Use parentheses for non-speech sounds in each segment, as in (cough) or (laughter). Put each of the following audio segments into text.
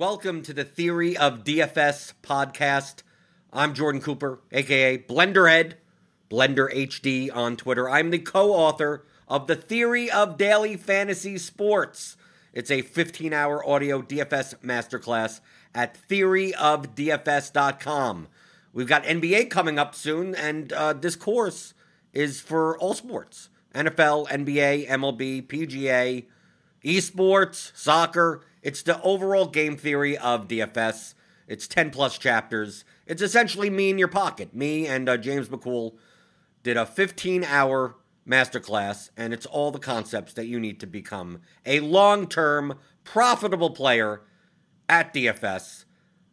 Welcome to the Theory of DFS podcast. I'm Jordan Cooper, aka Blenderhead, Blender HD on Twitter. I'm the co author of The Theory of Daily Fantasy Sports. It's a 15 hour audio DFS masterclass at theoryofdfs.com. We've got NBA coming up soon, and uh, this course is for all sports NFL, NBA, MLB, PGA, esports, soccer. It's the overall game theory of DFS. It's 10 plus chapters. It's essentially me in your pocket. Me and uh, James McCool did a 15 hour masterclass, and it's all the concepts that you need to become a long term, profitable player at DFS.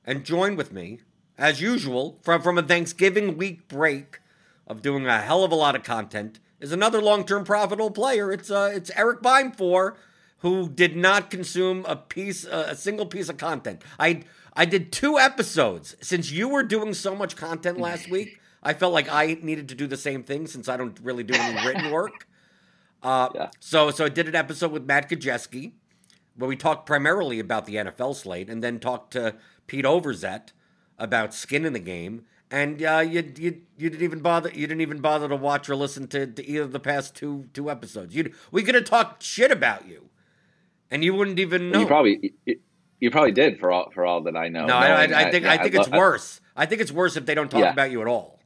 And join with me, as usual, from, from a Thanksgiving week break of doing a hell of a lot of content, is another long term profitable player. It's, uh, it's Eric Beimfohr who did not consume a piece, a single piece of content. I I did two episodes since you were doing so much content last (laughs) week. I felt like I needed to do the same thing since I don't really do any written (laughs) work. Uh, yeah. So so I did an episode with Matt Kajeski where we talked primarily about the NFL slate, and then talked to Pete Overzet about skin in the game. And uh, you, you you didn't even bother you didn't even bother to watch or listen to, to either of the past two two episodes. You we could have talked shit about you and you wouldn't even know. You probably you probably did for all for all that I know. No, I, I, I, think I think it's lo- worse. I think it's worse if they don't talk yeah. about you at all.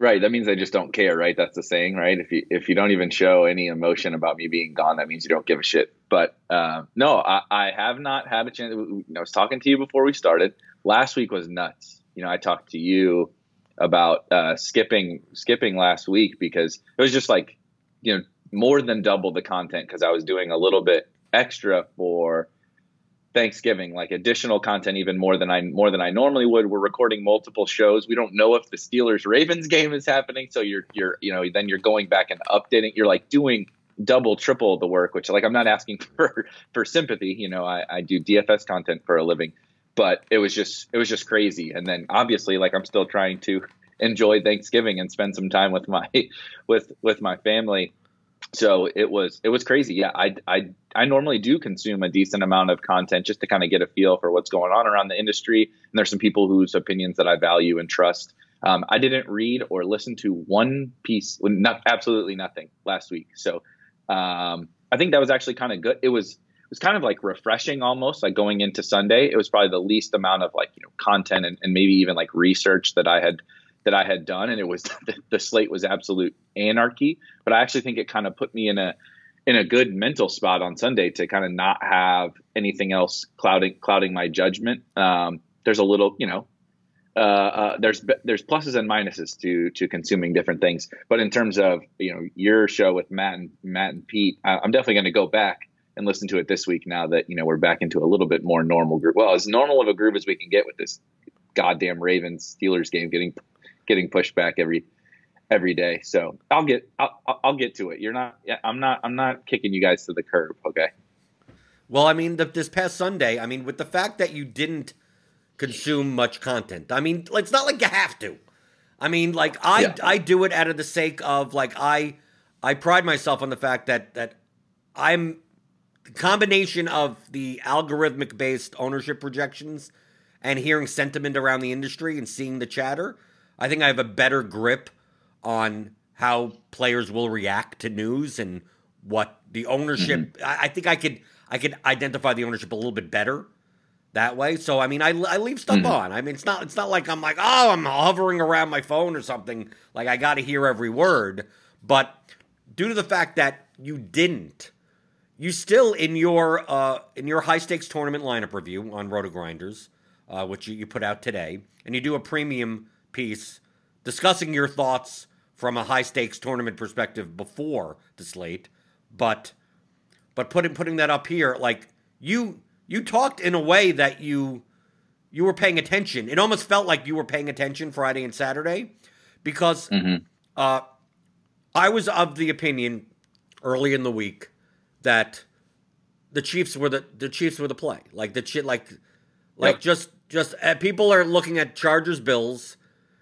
Right. That means they just don't care. Right. That's the saying. Right. If you if you don't even show any emotion about me being gone, that means you don't give a shit. But uh, no, I, I have not had a chance. I was talking to you before we started. Last week was nuts. You know, I talked to you about uh, skipping skipping last week because it was just like you know more than double the content because I was doing a little bit extra for Thanksgiving, like additional content, even more than I more than I normally would. We're recording multiple shows. We don't know if the Steelers Ravens game is happening, so you're you're you know then you're going back and updating. You're like doing double, triple the work, which like I'm not asking (laughs) for for sympathy. You know, I, I do DFS content for a living, but it was just it was just crazy. And then obviously, like I'm still trying to (laughs) enjoy Thanksgiving and spend some time with my (laughs) with with my family so it was it was crazy. Yeah, I I I normally do consume a decent amount of content just to kind of get a feel for what's going on around the industry. And there's some people whose opinions that I value and trust. Um, I didn't read or listen to one piece, not absolutely nothing last week. So um, I think that was actually kind of good. It was it was kind of like refreshing almost like going into Sunday. It was probably the least amount of like you know content and, and maybe even like research that I had that I had done, and it was (laughs) the, slate was absolute anarchy. But I actually think it kind of put me in a in a good mental spot on Sunday to kind of not have anything else clouding clouding my judgment. Um, there's a little, you know, uh, uh, there's there's pluses and minuses to to consuming different things. But in terms of you know your show with Matt and Matt and Pete, I'm definitely going to go back and listen to it this week now that you know we're back into a little bit more normal group. Well, as normal of a group as we can get with this goddamn Ravens Steelers game getting getting pushed back every every day. So I'll get I'll, I'll get to it. You're not I'm not I'm not kicking you guys to the curb. Okay. Well, I mean, the, this past Sunday, I mean, with the fact that you didn't consume much content, I mean, it's not like you have to. I mean, like I yeah. I do it out of the sake of like I I pride myself on the fact that that I'm the combination of the algorithmic based ownership projections and hearing sentiment around the industry and seeing the chatter I think I have a better grip on how players will react to news and what the ownership. Mm-hmm. I, I, think I could I could identify the ownership a little bit better that way. So I mean, I, I leave stuff mm-hmm. on. I mean, it's not it's not like I'm like oh I'm hovering around my phone or something. Like I got to hear every word. But due to the fact that you didn't, you still in your uh, in your high stakes tournament lineup review on RotoGrinders, uh, which you, you put out today, and you do a premium piece discussing your thoughts from a high stakes tournament perspective before the slate, but but putting putting that up here, like you you talked in a way that you you were paying attention. It almost felt like you were paying attention Friday and Saturday because mm-hmm. uh, I was of the opinion early in the week that the Chiefs were the the Chiefs were the play. Like the shit, like like yep. just just uh, people are looking at Chargers Bills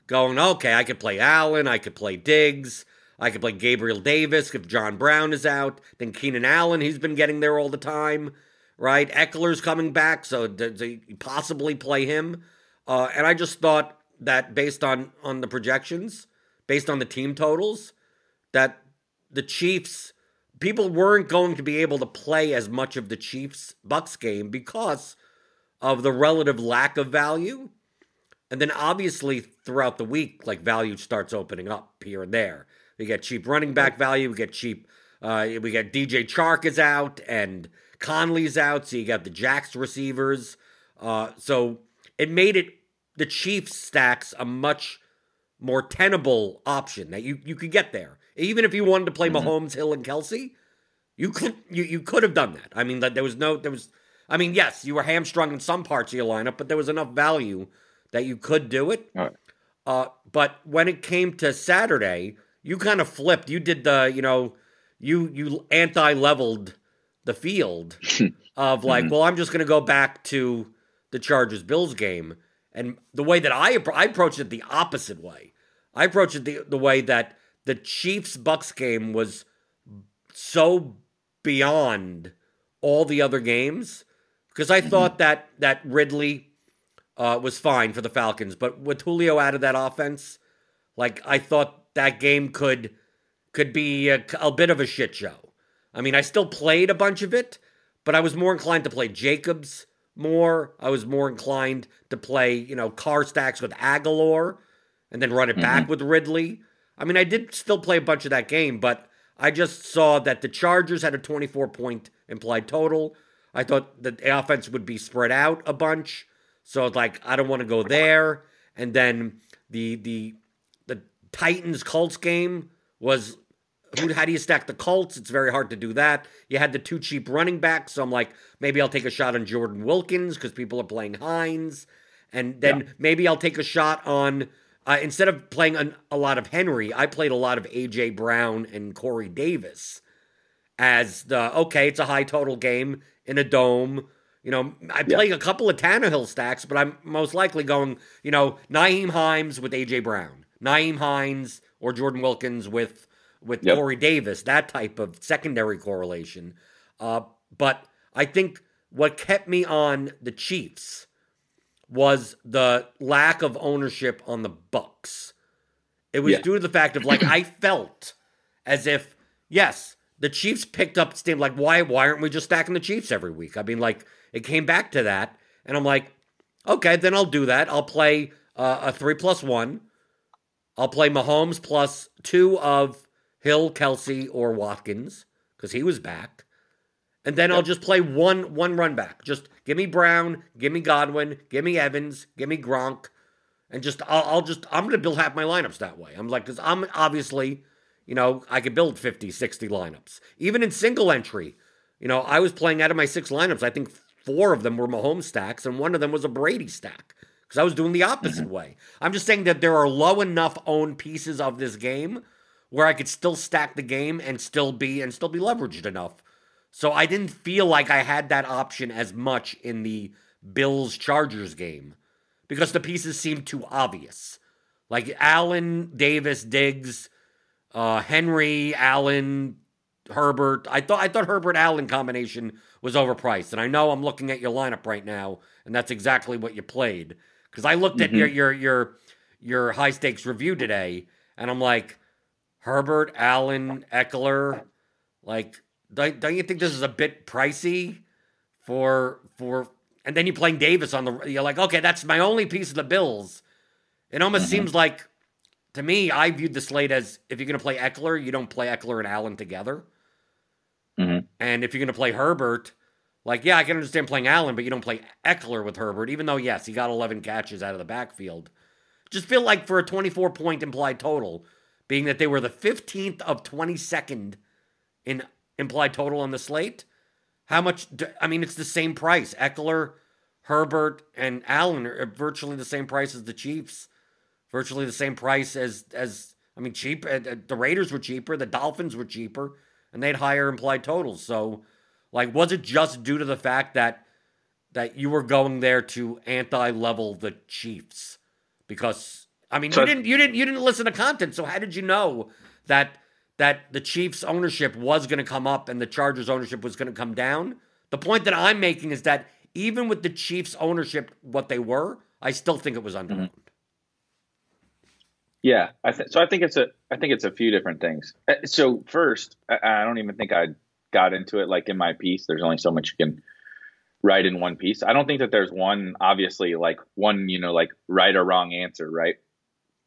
going, okay, I could play Allen, I could play Diggs, I could play Gabriel Davis if John Brown is out. Then Keenan Allen, he's been getting there all the time. right? Ekeler's coming back, so they possibly play him. Uh, and I just thought that based on on the projections, based on the team totals, that the Chiefs people weren't going to be able to play as much of the Chiefs Bucks game because of the relative lack of value. And then obviously throughout the week, like value starts opening up here and there. We get cheap running back value, we get cheap uh, we get DJ Chark is out and Conley's out, so you got the Jags receivers. Uh, so it made it the Chiefs stacks a much more tenable option that you you could get there. Even if you wanted to play mm-hmm. Mahomes, Hill, and Kelce, you could you, you could have done that. I mean, that there was no there was. I mean, yes, you were hamstrung in some parts of your lineup, but there was enough value that you could do it. Right. Uh, but when it came to Saturday, you kind of flipped. You did the you know you you anti-leveled the field (laughs) of like, mm-hmm. well, I'm just going to go back to the Chargers Bills game, and the way that I I approached it the opposite way. I approached it the the way that the Chiefs Bucks game was so beyond all the other games because I mm-hmm. thought that that Ridley uh, was fine for the Falcons, but with Julio out of that offense, like I thought that game could could be a, a bit of a shit show. I mean, I still played a bunch of it, but I was more inclined to play Jacobs more. I was more inclined to play, you know, car stacks with Agholor and then run it mm-hmm. back with Ridley. I mean, I did still play a bunch of that game, but I just saw that the Chargers had a 24 point implied total. I thought that the offense would be spread out a bunch. So it's like I don't want to go there. And then the the the Titans Colts game was who, how do you stack the Colts? It's very hard to do that. You had the two cheap running backs, so I'm like, maybe I'll take a shot on Jordan Wilkins because people are playing Hines, and then yeah. maybe I'll take a shot on uh, instead of playing an, a lot of Henry, I played a lot of AJ Brown and Corey Davis as the okay, it's a high total game in a dome. You know, I play yeah. a couple of Tannehill stacks, but I'm most likely going, you know, Nyheim Hines with AJ Brown, Nyheim Hines or Jordan Wilkins with with yep. Corey Davis, that type of secondary correlation. Uh, but I think what kept me on the Chiefs was the lack of ownership on the Bucks. It was yeah. due to the fact of like I (clears throat) felt as if yes, the Chiefs picked up steam. Like why why aren't we just stacking the Chiefs every week? I mean, like it came back to that, and I'm like, okay, then I'll do that. I'll play uh, a three plus one. I'll play Mahomes plus two of Hill, Kelce, or Watkins because he was back. And then yep. I'll just play one one run back. Just give me Brown, give me Godwin, give me Evans, give me Gronk, and just I'll, I'll just I'm gonna build half my lineups that way. I'm like because I'm obviously you know I could build 50, 60 lineups even in single entry. You know I was playing out of my six lineups. I think four of them were Mahomes stacks and one of them was a Brady stack because I was doing the opposite mm-hmm. way. I'm just saying that there are low enough owned pieces of this game where I could still stack the game and still be and still be leveraged enough. So I didn't feel like I had that option as much in the Bills Chargers game because the pieces seemed too obvious. Like Allen, Davis, Diggs, uh, Henry, Allen, Herbert. I thought I thought Herbert Allen combination was overpriced, and I know I'm looking at your lineup right now, and that's exactly what you played. Because I looked mm-hmm. at your your your your high stakes review today, and I'm like, Herbert, Allen, Ekeler, Like, don't, don't you think this is a bit pricey for for? And then you're playing Davis on the. You're like, okay, that's my only piece of the Bills. It almost mm-hmm. seems like, to me, I viewed the slate as if you're going to play Ekeler, you don't play Ekeler and Allen together. Mm-hmm. And if you're going to play Herbert, like, yeah, I can understand playing Allen, but you don't play Ekeler with Herbert, even though, yes, he got 11 catches out of the backfield. Just feel like for a 24 point implied total, being that they were the 15th of 22nd in implied total on the slate. How much? Do, I mean, it's the same price. Ekeler, Herbert, and Allen are virtually the same price as the Chiefs. Virtually the same price as as I mean, cheap. Uh, uh, the Raiders were cheaper. The Dolphins were cheaper, and they had higher implied totals. So, like, was it just due to the fact that that you were going there to anti-level the Chiefs because I mean, so, you didn't you didn't you didn't listen to content, so how did you know that that the Chiefs ownership was going to come up and the Chargers ownership was going to come down? The point that I'm making is that even with the Chiefs' ownership, what they were, I still think it was underowned. Mm-hmm. Yeah, I th- so I think it's a I think it's a few different things. Uh, so first, I, I don't even think I got into it like in my piece. There's only so much you can write in one piece. I don't think that there's one obviously like one you know like right or wrong answer, right?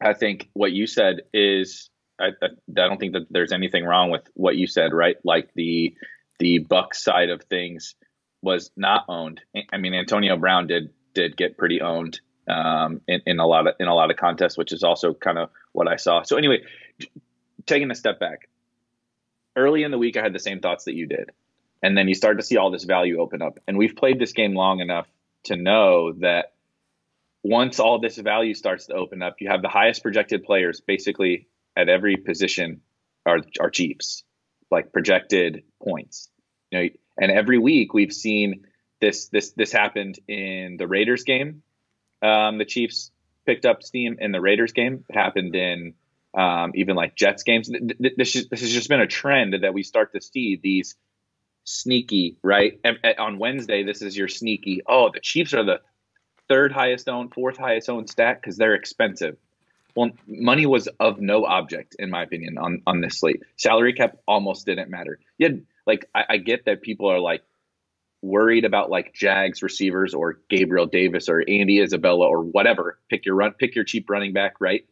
I think what you said is I, I, I don't think that there's anything wrong with what you said, right? Like the the Buck side of things was not owned. I mean, Antonio Brown did did get pretty owned um, in, in a lot of in a lot of contests, which is also kind of what I saw. So anyway, taking a step back, early in the week I had the same thoughts that you did, and then you start to see all this value open up. And we've played this game long enough to know that once all this value starts to open up, you have the highest projected players basically at every position are are Chiefs, like projected points. You know, and every week we've seen this this this happened in the Raiders game um, the Chiefs picked up steam in the Raiders game. It happened in um, even like Jets games. This, is, this has just been a trend that we start to see these sneaky, right? On Wednesday, this is your sneaky. Oh, the Chiefs are the third highest owned, fourth highest owned stack because they're expensive. Well, money was of no object, in my opinion, on on this slate. Salary cap almost didn't matter. Yeah, like I, I get that people are like, worried about like Jags receivers or Gabriel Davis or Andy Isabella or whatever. Pick your run, pick your cheap running back, right?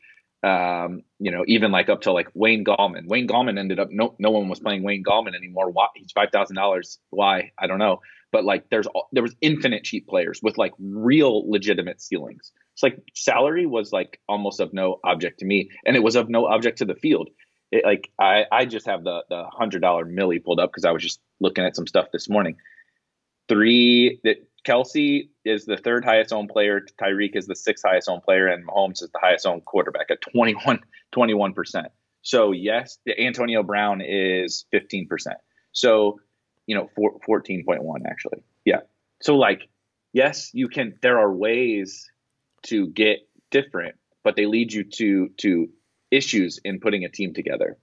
Um, you know, even like up to like Wayne Gallman. Wayne Gallman ended up no no one was playing Wayne Gallman anymore. Why he's five thousand dollars. Why? I don't know. But like there's there was infinite cheap players with like real legitimate ceilings. It's like salary was like almost of no object to me, and it was of no object to the field. It, like I I just have the the hundred dollar millie pulled up because I was just looking at some stuff this morning three that Kelce is the third highest owned player, Tyreek is the sixth highest owned player, and Mahomes is the highest owned quarterback at 21 percent. So yes, Antonio Brown is 15%. So, you know, 14.1 actually. Yeah. So like, yes, you can there are ways to get different, but they lead you to to issues in putting a team together.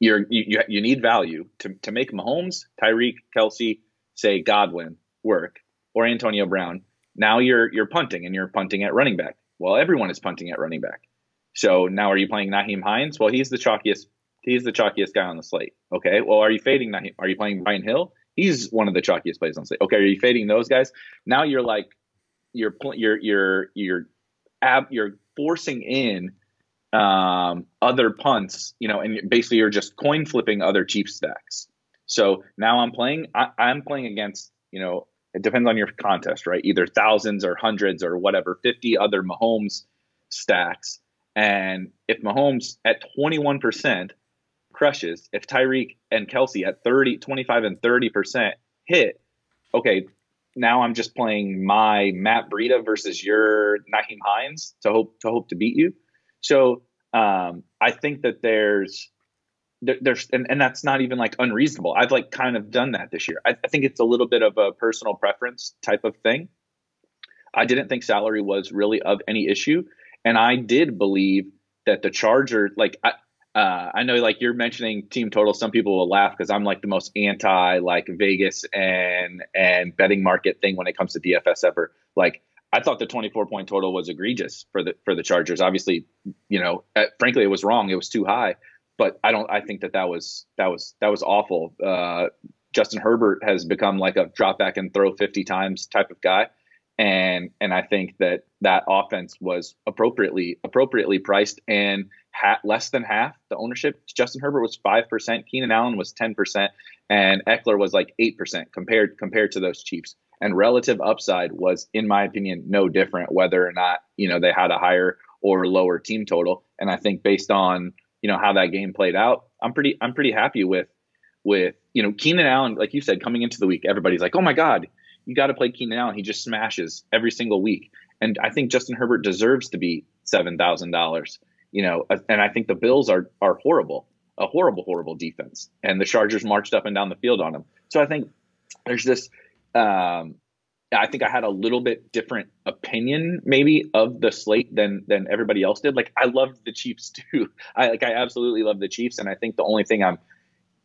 You're, you, you need value to, to make Mahomes, Tyreek, Kelce, say Godwin work or Antonio Brown, now you're you're punting and you're punting at running back. Well, everyone is punting at running back. So now are you playing Nyheim Hines? Well, he's the chalkiest he's the chalkiest guy on the slate. Okay. Well, are you fading Nyheim? Are you playing Brian Hill? He's one of the chalkiest plays on the slate. Okay, are you fading those guys? Now you're like you're you're you're you're ab, you're forcing in um, other punts, you know, and basically you're just coin flipping other cheap stacks. So now I'm playing. I, I'm playing against you know it depends on your contest, right? Either thousands or hundreds or whatever, 50 other Mahomes stacks. And if Mahomes at 21% crushes, if Tyreek and Kelce at 30, 25 and 30% hit, okay, now I'm just playing my Matt Breida versus your Nyheim Hines to hope to hope to beat you. So um, I think that there's there, there's and, and that's not even like unreasonable i've like kind of done that this year I, I, think it's a little bit of a personal preference type of thing i didn't think salary was really of any issue and i did believe that the charger like i uh, I know like you're mentioning team total. Some people will laugh because I'm like the most anti like Vegas and and betting market thing when it comes to DFS ever. Like I thought the 24 point total was egregious for the for the Chargers. Obviously, you know, uh, frankly, it was wrong. It was too high but I don't. I think that that was that was that was awful. Uh, Justin Herbert has become like a drop back and throw 50 times type of guy, and and I think that that offense was appropriately appropriately priced and ha- less than half the ownership. Justin Herbert was five percent, Keenan Allen was 10 percent, and Ekeler was like eight percent compared compared to those Chiefs. And relative upside was, in my opinion, no different whether or not you know they had a higher or lower team total. And I think based on you know how that game played out, I'm pretty I'm pretty happy with with you know Keenan Allen, like you said, coming into the week, everybody's like, oh my god, you got to play Keenan Allen. He just smashes every single week, and I think Justin Herbert deserves to be seven thousand dollars. You know, and I think the Bills are are horrible, a horrible, horrible defense, and the Chargers marched up and down the field on them. So I think there's this um, I think I had a little bit different opinion maybe of the slate than than everybody else did. Like I loved the Chiefs (laughs) too. I like I absolutely love the Chiefs, and I think the only thing I'm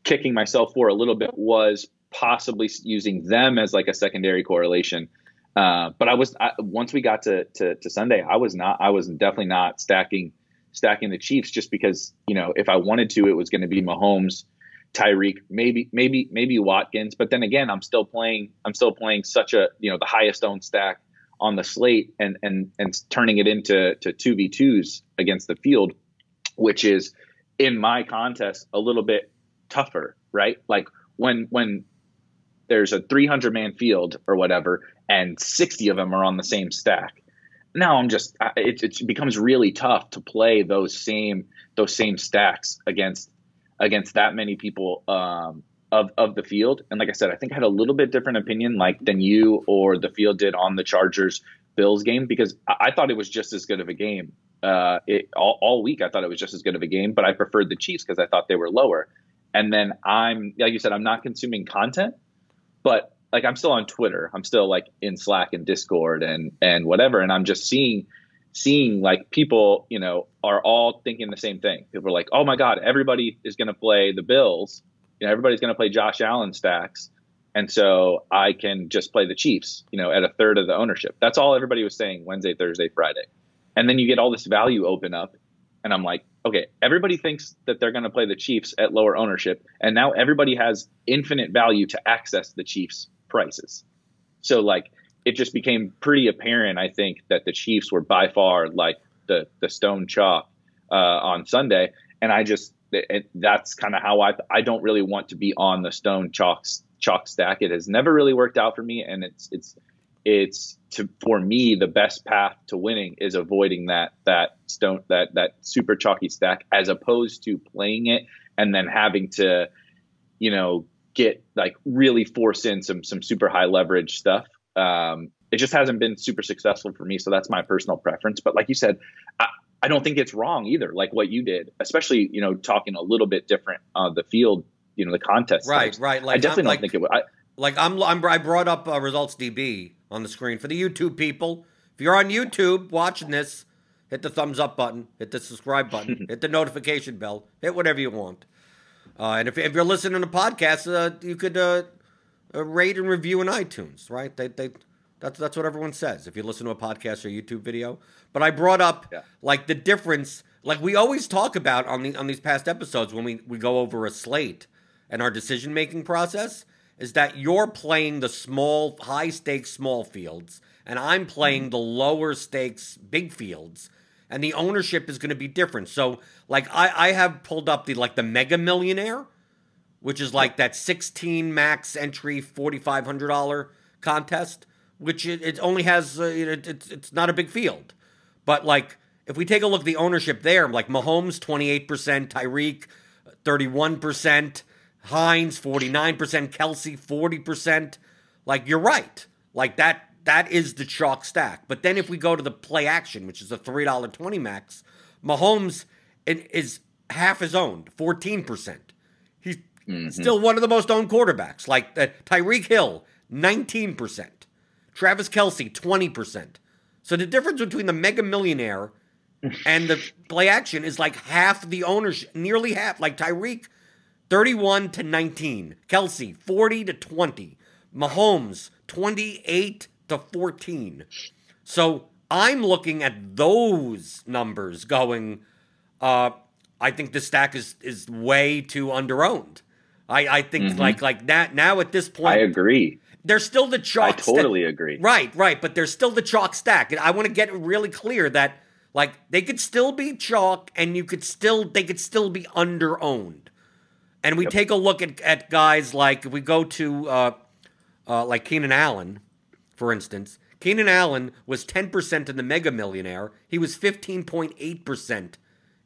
kicking myself for a little bit was possibly using them as like a secondary correlation. Uh, but I was I, once we got to, to, to Sunday, I was not I was definitely not stacking stacking the Chiefs just because you know if I wanted to, it was going to be Mahomes, Tyreek, maybe maybe maybe Watkins. But then again, I'm still playing I'm still playing such a you know the highest owned stack on the slate and and and turning it into to two v twos against the field, which is in my contest a little bit tougher, right? Like when when there's a 300 man field or whatever, and 60 of them are on the same stack. Now I'm just it, it becomes really tough to play those same those same stacks against against that many people um, of of the field. And like I said, I think I had a little bit different opinion like than you or the field did on the Chargers Bills game because I, I thought it was just as good of a game. Uh, it, all, all week I thought it was just as good of a game, but I preferred the Chiefs because I thought they were lower. And then I'm like you said, I'm not consuming content, but like I'm still on Twitter. I'm still like in Slack and Discord and and whatever, and I'm just seeing seeing like people, you know, are all thinking the same thing. People are like, "Oh my God, everybody is going to play the Bills. You know, everybody's going to play Josh Allen stacks." And so I can just play the Chiefs, you know, at a third of the ownership. That's all everybody was saying Wednesday, Thursday, Friday. And then you get all this value open up. And I'm like, okay, everybody thinks that they're going to play the Chiefs at lower ownership. And now everybody has infinite value to access the Chiefs prices. So like it just became pretty apparent, I think, that the Chiefs were by far like the the stone chalk uh, on Sunday, and I just it, that's kind of how I I don't really want to be on the stone chalk chalk stack. It has never really worked out for me, and it's it's it's to for me the best path to winning is avoiding that that stone that that super chalky stack as opposed to playing it and then having to you know get like really force in some some super high leverage stuff. Um, it just hasn't been super successful for me, so that's my personal preference. But like you said, I, I don't think it's wrong either. Like what you did, especially you know talking a little bit different on uh, the field, you know the contest. Right, types. right. Like I definitely I'm, don't like, think it would. I, like I'm, I'm, i brought up uh, results DB on the screen for the YouTube people. If you're on YouTube watching this, hit the thumbs up button, hit the subscribe button, (laughs) hit the notification bell, hit whatever you want. Uh, and if, if you're listening to podcasts, uh, you could uh, rate and review in iTunes, right? They, they, that's, that's what everyone says if you listen to a podcast or YouTube video. But I brought up yeah. like the difference, like we always talk about on the on these past episodes when we, we go over a slate and our decision making process is that you're playing the small, high stakes small fields, and I'm playing mm-hmm. the lower stakes big fields and the ownership is going to be different. So, like, I, I have pulled up the like the Mega Millionaire, which is like that 16 max entry, $4,500 contest, which it, it only has, uh, it, it's, it's not a big field. But, like, if we take a look at the ownership there, like Mahomes, 28%, Tyreek, 31%, Hines, 49%, Kelce 40%. Like, you're right. Like, that that is the chalk stack. But then if we go to the play action, which is a three dollar twenty max, Mahomes is half his owned, fourteen percent. He's mm-hmm. still one of the most owned quarterbacks. Like uh, Tyreek Hill, nineteen percent. Travis Kelce, twenty percent. So the difference between the Mega Millionaire and the (laughs) play action is like half the ownership, nearly half. Like Tyreek, thirty-one to nineteen. Kelce, forty to twenty. Mahomes, twenty-eight to 14. So I'm looking at those numbers going, uh, I think the stack is is way too underowned. I, I think mm-hmm. like like that now at this point I agree. There's still the chalk I totally sta- agree. Right, right, but there's still the chalk stack. And I want to get really clear that like they could still be chalk and you could still they could still be underowned. And we yep. take a look at, at guys like if we go to uh, uh, like Keenan Allen, for instance, Keenan Allen was 10% in the Mega Millionaire. He was 15.8%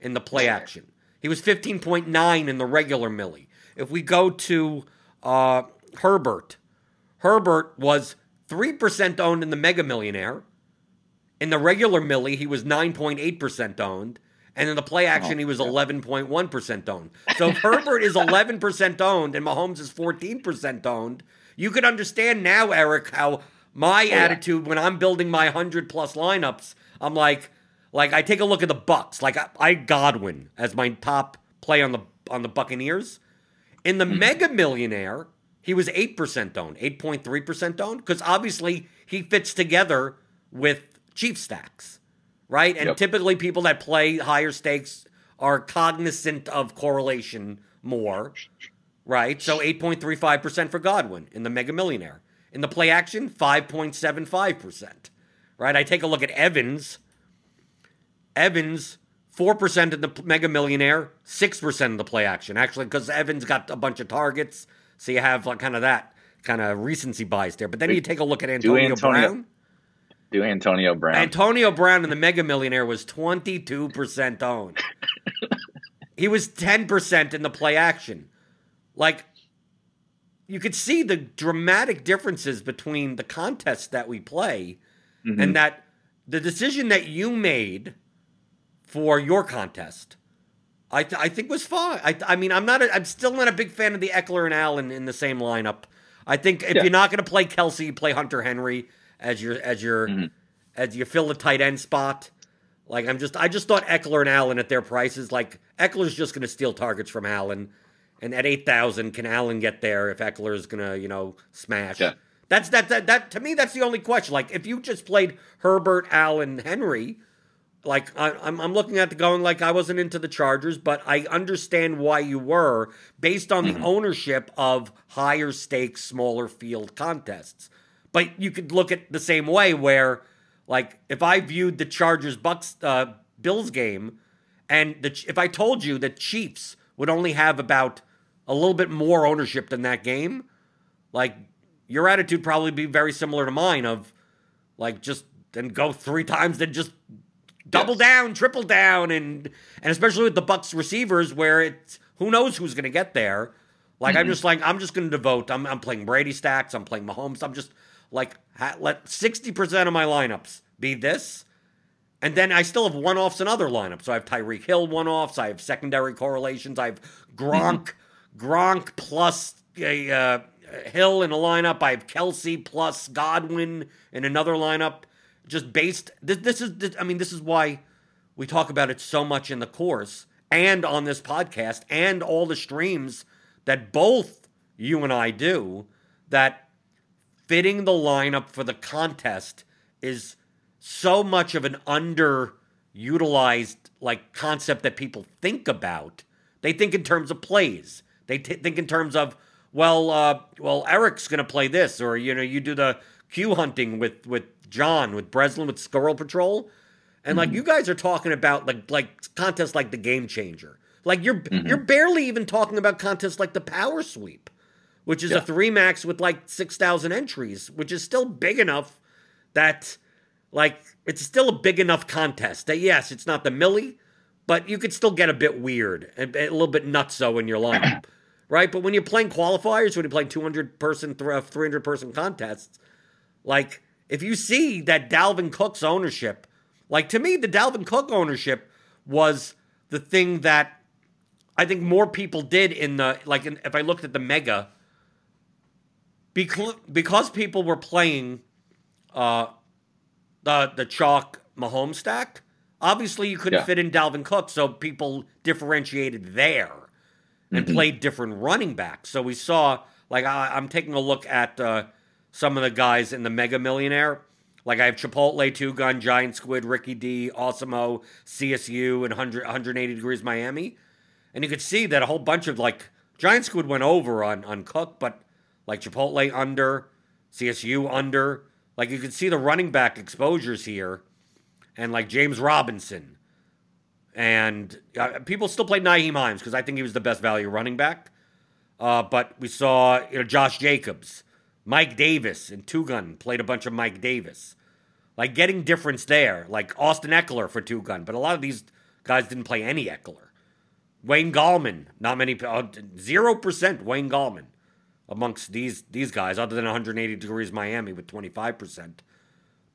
in the play action. He was 15.9 in the regular Millie. If we go to uh, Herbert, Herbert was 3% owned in the Mega Millionaire. In the regular Millie, he was 9.8% owned. And in the play action, oh, he was 11.1% owned. So if Herbert is 11% owned and Mahomes is 14% owned, you could understand now, Eric, how my oh, attitude yeah. when I'm building my 100 plus lineups, I'm like, like I take a look at the Bucks. Like I, I Godwin as my top play on the on the Buccaneers. In the mm-hmm. Mega Millionaire, he was 8% owned, 8.3% owned, because obviously he fits together with Chief stacks, right? And yep. typically people that play higher stakes are cognizant of correlation more, right? So 8.35% for Godwin in the Mega Millionaire. In the play action, 5.75%, right? I take a look at Evans. Evans, 4% in the Mega Millionaire, 6% in the play action. Actually, because Evans got a bunch of targets. So you have like kind of that kind of recency bias there. But then you take a look at Antonio, Antonio Brown. Do Antonio Brown. Antonio Brown in the Mega Millionaire was 22% owned. (laughs) he was 10% in the play action. Like, you could see the dramatic differences between the contests that we play mm-hmm. and that the decision that you made for your contest I, th- I think was fine. I, I mean, I'm not. A, I'm still not a big fan of the Ekeler and Allen in the same lineup. I think if yeah. you're not going to play Kelce, you play Hunter Henry as your as your mm-hmm. as you fill the tight end spot. Like I'm just I just thought Ekeler and Allen at their prices. Like Ekeler's just going to steal targets from Allen, and at eight thousand, can Allen get there if Ekeler is going to you know smash? Yeah. That's that, that that to me. That's the only question. Like if you just played Herbert, Allen, Henry, like I, am I'm looking at the going like I wasn't into the Chargers, but I understand why you were based on mm-hmm. the ownership of higher stakes, smaller field contests. But you could look at the same way where, like, if I viewed the Chargers Bucks uh, Bills game, and the, if I told you that Chiefs would only have about a little bit more ownership than that game, like your attitude probably be very similar to mine of like just then go three (laughs) times, then just double yes. down, triple down, and and especially with the Bucks receivers, where it's who knows who's going to get there. Like mm-hmm. I'm just like I'm just going to devote. I'm I'm playing Brady stacks. I'm playing Mahomes. I'm just like ha, let sixty percent of my lineups be this, and then I still have one offs in other lineups. So I have Tyreek Hill one offs. I have secondary correlations. I have Gronk, mm-hmm. Gronk plus a. Uh, Hill in a lineup. I have Kelce plus Godwin in another lineup just based this, this is this, i mean this is why we talk about it so much in the course and on this podcast and all the streams that both you and i do that fitting the lineup for the contest is so much of an underutilized like concept that people think about. They think in terms of plays. They t- think in terms of well uh, well eric's going to play this or you know you do the cue hunting with with John with Breslin with Squirrel Patrol. And mm-hmm. like you guys are talking about like like contests like the game changer. Like you're mm-hmm. you're barely even talking about contests like the power sweep, which is yeah. a three max with like six thousand entries, which is still big enough that like it's still a big enough contest that yes, it's not the millie, but you could still get a bit weird and a little bit nutso in your lineup. (clears throat) right? But when you're playing qualifiers, when you're playing 200 person, 300 person contests, like if you see that Dalvin Cook's ownership, like to me, the Dalvin Cook ownership was the thing that I think more people did in the like. In, if I looked at the mega, because because people were playing uh, the the chalk Mahomes stack. Obviously, you couldn't yeah. fit in Dalvin Cook, so people differentiated there and mm-hmm. played different running backs. So we saw, like, I, am taking a look at uh, some of the guys in the Mega Millionaire. Like I have Chipotle, Two Gun, Giant Squid, Ricky D, Awesemo, CSU, and 100, 180 Degrees Miami. And you could see that a whole bunch of like Giant Squid went over on, on Cook, but like Chipotle under, CSU under. Like you could see the running back exposures here. And like James Robinson. And uh, people still played Nyheim Hines because I think he was the best value running back. Uh, but we saw you know Josh Jacobs Mike Davis and Two Gun played a bunch of Mike Davis. Like getting difference there, like Austin Ekeler for Two Gun, but a lot of these guys didn't play any Ekeler. Wayne Gallman, not many, uh, zero uh, percent Wayne Gallman amongst these these guys, other than 180 degrees Miami with 25 percent.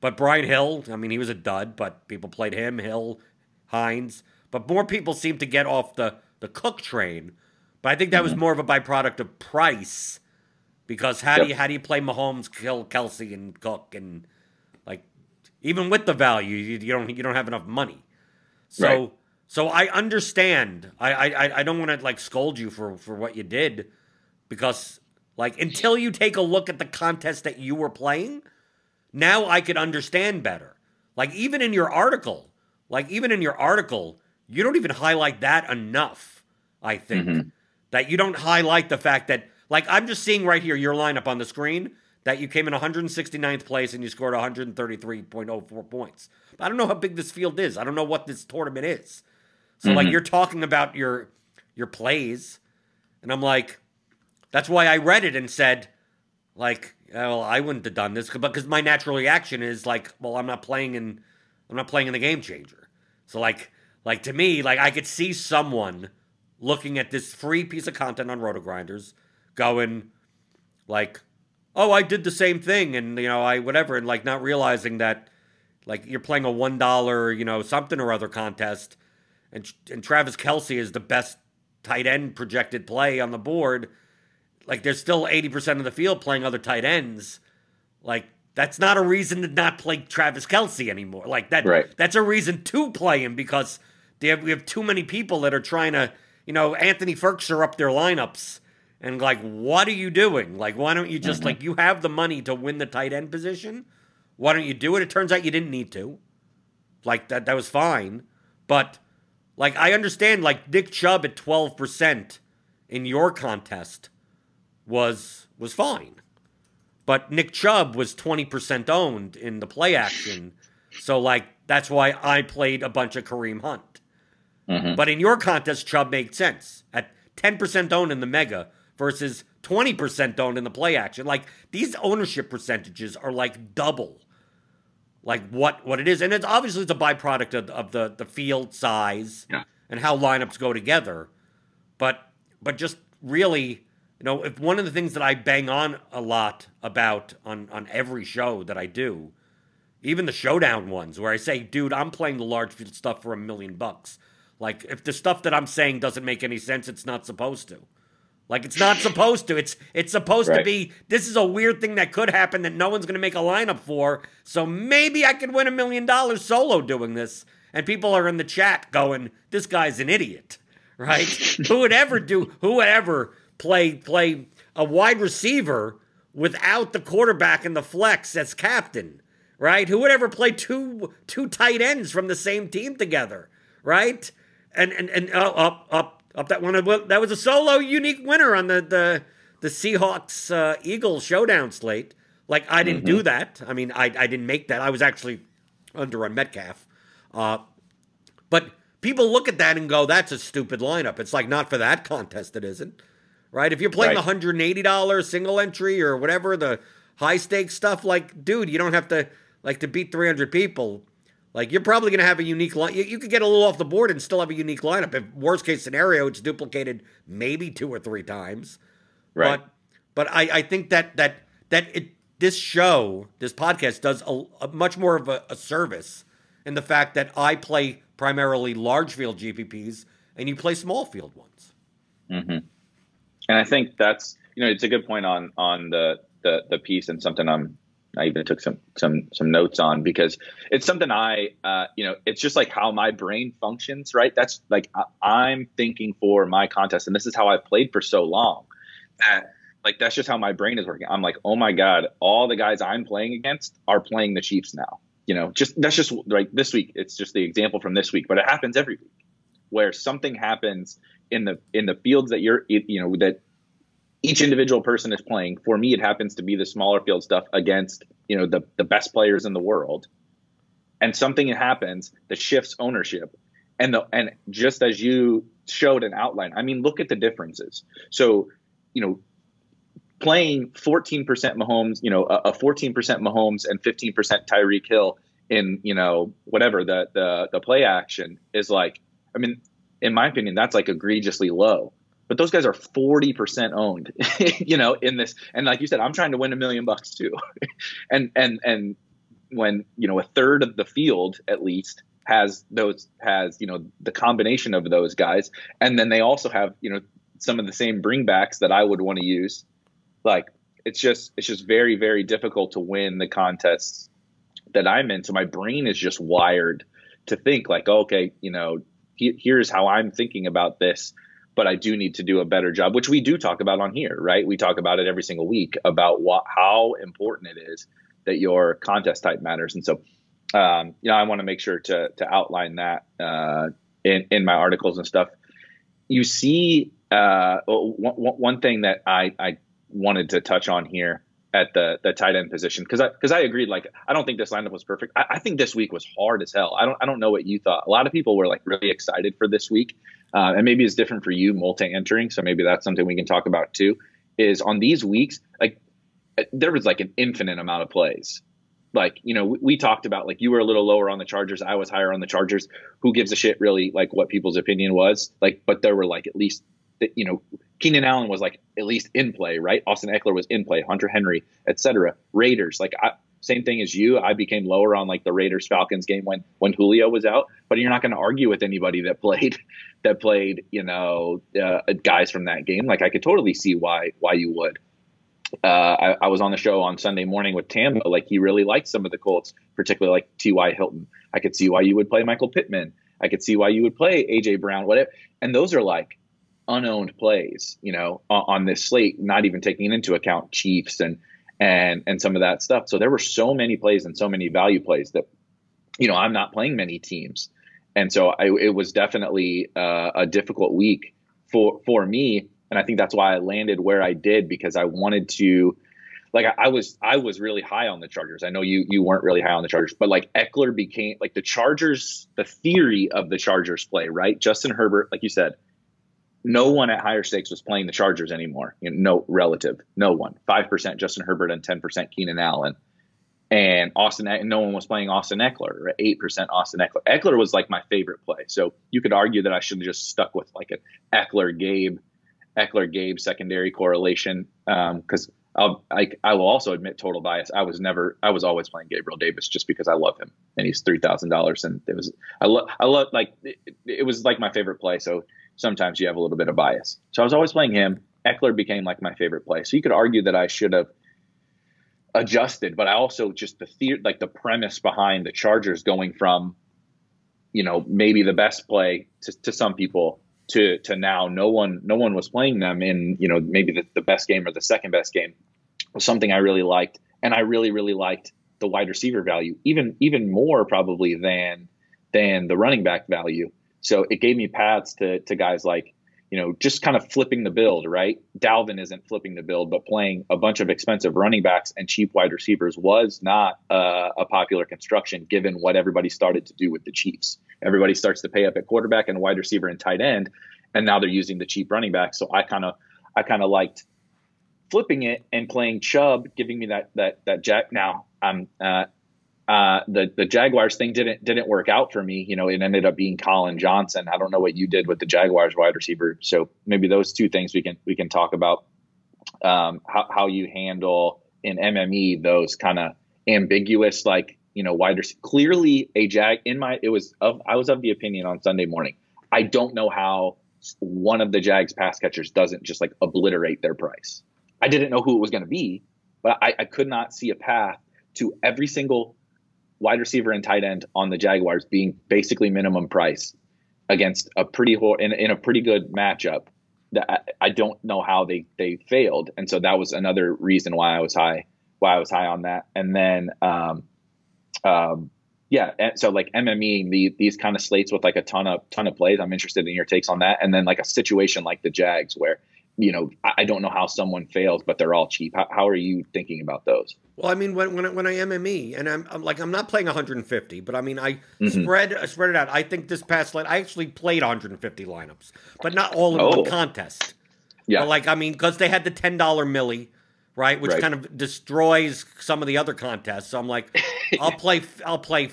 But Brian Hill, I mean, he was a dud, but people played him, Hill, Hines. But more people seem to get off the the Cook train. But I think that was mm-hmm. more of a byproduct of price because how yep. do you how do you play Mahomes, kill Kelce, and Cook, and like even with the value, you, you don't you don't have enough money. So right. so I understand. I I I don't want to like scold you for for what you did because Like until you take a look at the contest that you were playing, now I could understand better. Like even in your article, like even in your article, you don't even highlight that enough. I think mm-hmm. that you don't highlight the fact that like I'm just seeing right here your lineup on the screen that you came in 169th place and you scored 133.04 points. I don't know how big this field is. I don't know what this tournament is. So mm-hmm. like you're talking about your your plays and I'm like that's why I read it and said like well I wouldn't have done this because my natural reaction is like well I'm not playing in I'm not playing in the game changer. So like like to me like I could see someone looking at this free piece of content on RotoGrinders going like oh, I did the same thing, and you know, I whatever, and like not realizing that like you're playing a one dollar, you know, something or other contest, and and Travis Kelce is the best tight end projected play on the board. Like there's still eighty percent of the field playing other tight ends. Like that's not a reason to not play Travis Kelce anymore. Like that, right. that's a reason to play him because have, we have too many people that are trying to, you know, Anthony Firkser up their lineups and like, what are you doing? Like, why don't you just mm-hmm. like you have the money to win the tight end position? Why don't you do it? It turns out you didn't need to. Like that that was fine. But like I understand like Nick Chubb at 12% in your contest was was fine. But Nick Chubb was 20% owned in the play action. So like that's why I played a bunch of Kareem Hunt. Mm-hmm. But in your contest, Chubb made sense. At 10% owned in the mega, versus 20% owned in the play action. Like these ownership percentages are like double like what what it is. And it's obviously it's a byproduct of, of the the field size yeah. and how lineups go together. But but just really, you know, if one of the things that I bang on a lot about on on every show that I do, even the showdown ones where I say, dude, I'm playing the large field stuff for a million bucks. Like if the stuff that I'm saying doesn't make any sense, it's not supposed to. Like it's not supposed to. It's it's supposed right. to be. This is a weird thing that could happen that no one's going to make a lineup for. So maybe I could win a million dollars solo doing this. And people are in the chat going, "This guy's an idiot." Right? (laughs) who would ever do? Who would ever play play a wide receiver without the quarterback and the flex as captain? Right? Who would ever play two two tight ends from the same team together? Right? And and and uh, up up up that one. That was a solo unique winner on the the the Seahawks uh, Eagles showdown slate. Like I didn't mm-hmm. do that. I mean, I I didn't make that. I was actually under on Metcalf. Uh, but people look at that and go, "That's a stupid lineup." It's like not for that contest. It isn't, right? If you're playing right. the hundred and eighty dollars single entry or whatever the high stakes stuff, like, dude, you don't have to like to beat three hundred people. Like you're probably going to have a unique line. You, you, could get a little off the board and still have a unique lineup. If worst case scenario, it's duplicated maybe two or three times. Right. But but I, I think that that that it this show this podcast does a, a much more of a, a, service in the fact that I play primarily large field GPPs and you play small field ones. Mm-hmm. And I think that's you know it's a good point on on the the the piece and something I'm I even took some some some notes on because it's something I uh, you know it's just like how my brain functions right? That's like I, am thinking for my contest and this is how I've played for so long. That like that's just how my brain is working. I'm like oh my god all the guys I'm playing against are playing the Chiefs now. You know just that's just like this week it's just the example from this week but it happens every week where something happens in the in the fields that you're you know that each individual person is playing. For me, it happens to be the smaller field stuff against you know the the best players in the world, and something happens that shifts ownership, and the and just as you showed an outline, I mean, look at the differences. So, you know, playing 14% Mahomes, you know, a, 14% Mahomes and 15% Tyreek Hill in you know whatever the the the play action is like. I mean, in my opinion, that's like egregiously low but those guys are 40% owned (laughs) you know in this and like you said i'm trying to win a million bucks too. (laughs) And and and when you know a third of the field at least has those has you know the combination of those guys. And then they also have you know some of the same bringbacks that i would want to use. Like it's just it's just very very difficult to win the contests that i'm in. So my brain is just wired to think like okay you know he, here's how i'm thinking about this but I do need to do a better job, which we do talk about on here, right? We talk about it every single week about what how important it is that your contest type matters, and so um, you know I want to make sure to to outline that uh, in in my articles and stuff. You see, uh, one, one thing that I I wanted to touch on here at the the tight end position because I because I agreed like I don't think this lineup was perfect. I, I, think this week was hard as hell. I don't I don't know what you thought. A lot of people were like really excited for this week, uh, and maybe it's different for you multi entering. So maybe that's something we can talk about too. Is on these weeks like there was like an infinite amount of plays. Like you know we, we talked about like you were a little lower on the Chargers, I was higher on the Chargers. Who gives a shit really like what people's opinion was like? But there were like at least you know Keenan Allen was like at least in play, right? Austin Ekeler was in play, Hunter Henry, etc. Raiders, like I, same thing as you. I became lower on like the Raiders Falcons game when when Julio was out, but you're not going to argue with anybody that played (laughs) that played, you know, uh, guys from that game. Like I could totally see why why you would. Uh, I, I, was on the show on Sunday morning with Tambo. Like he really liked some of the Colts, particularly like T.Y. Hilton. I could see why you would play Michael Pittman. I could see why you would play A.J. Brown. Whatever. And those are like unowned plays, you know, on, on, this slate, not even taking into account Chiefs and and and some of that stuff. So there were so many plays and so many value plays that, you know, I'm not playing many teams, and so I, it was definitely uh, a difficult week for for me, and I think that's why I landed where I did because I wanted to. Like I, I was, I was really high on the Chargers. I know you, you weren't really high on the Chargers, but like Ekeler became like the Chargers. The theory of the Chargers play, right? Justin Herbert, like you said, no one at higher stakes was playing the Chargers anymore. You know, no relative, no one. Five percent Justin Herbert and ten percent Keenan Allen, and Austin. No one was playing Austin Ekeler. Eight percent Austin Eckler. Ekeler was like my favorite play. So you could argue that I should have just stuck with like an Ekeler Gabe, Ekeler Gabe secondary correlation because. Um, I'll, I, I will also admit total bias. I was never, I was always playing Gabriel Davis just because I love him and he's three thousand dollars and it was, I love, I love like it, it was like my favorite play. So sometimes you have a little bit of bias. So I was always playing him. Ekeler became like my favorite play. So you could argue that I should have adjusted, but I also just the theory, like the premise behind the Chargers going from, you know, maybe the best play to, to some people to to now no one no one was playing them in you know maybe the, the best game or the second best game was something I really liked, and I really really liked the wide receiver value even even more probably than than the running back value. So it gave me paths to to guys like, you know, just kind of flipping the build, right? Dalvin isn't flipping the build, but playing a bunch of expensive running backs and cheap wide receivers was not uh, a popular construction given what everybody started to do with the Chiefs. Everybody starts to pay up at quarterback and wide receiver and tight end, and now they're using the cheap running back. So I kind of I kind of liked flipping it and playing Chubb, giving me that that that jack. Now I'm uh, uh, the the Jaguars thing didn't didn't work out for me. You know, it ended up being Collin Johnson. I don't know what you did with the Jaguars wide receiver. So maybe those two things we can we can talk about. Um, how how you handle in MME those kind of ambiguous like you know wide receiver. Clearly a Jag in my it was of I was of the opinion on Sunday morning. I don't know how one of the Jags pass catchers doesn't just like obliterate their price. I didn't know who it was going to be, but I, I could not see a path to every single wide receiver and tight end on the Jaguars being basically minimum price against a pretty in, in a pretty good matchup. That I, don't know how they they failed, and so that was another reason why I was high why I was high on that. And then, um, um, yeah, and so like MME the, these kind of slates with like a ton of ton of plays. I'm interested in your takes on that. And then like a situation like the Jags where you know, I don't know how someone fails, but they're all cheap. How, how are you thinking about those? Well, I mean, when when I, when I MME and I'm, I'm like I'm not playing 150, but I mean I mm-hmm. spread I spread it out. I think this past line I actually played 150 lineups, but not all in oh. one contest. Yeah, but like I mean, because they had the ten dollar milli, right, which right. kind of destroys some of the other contests. So I'm like, (laughs) I'll play I'll play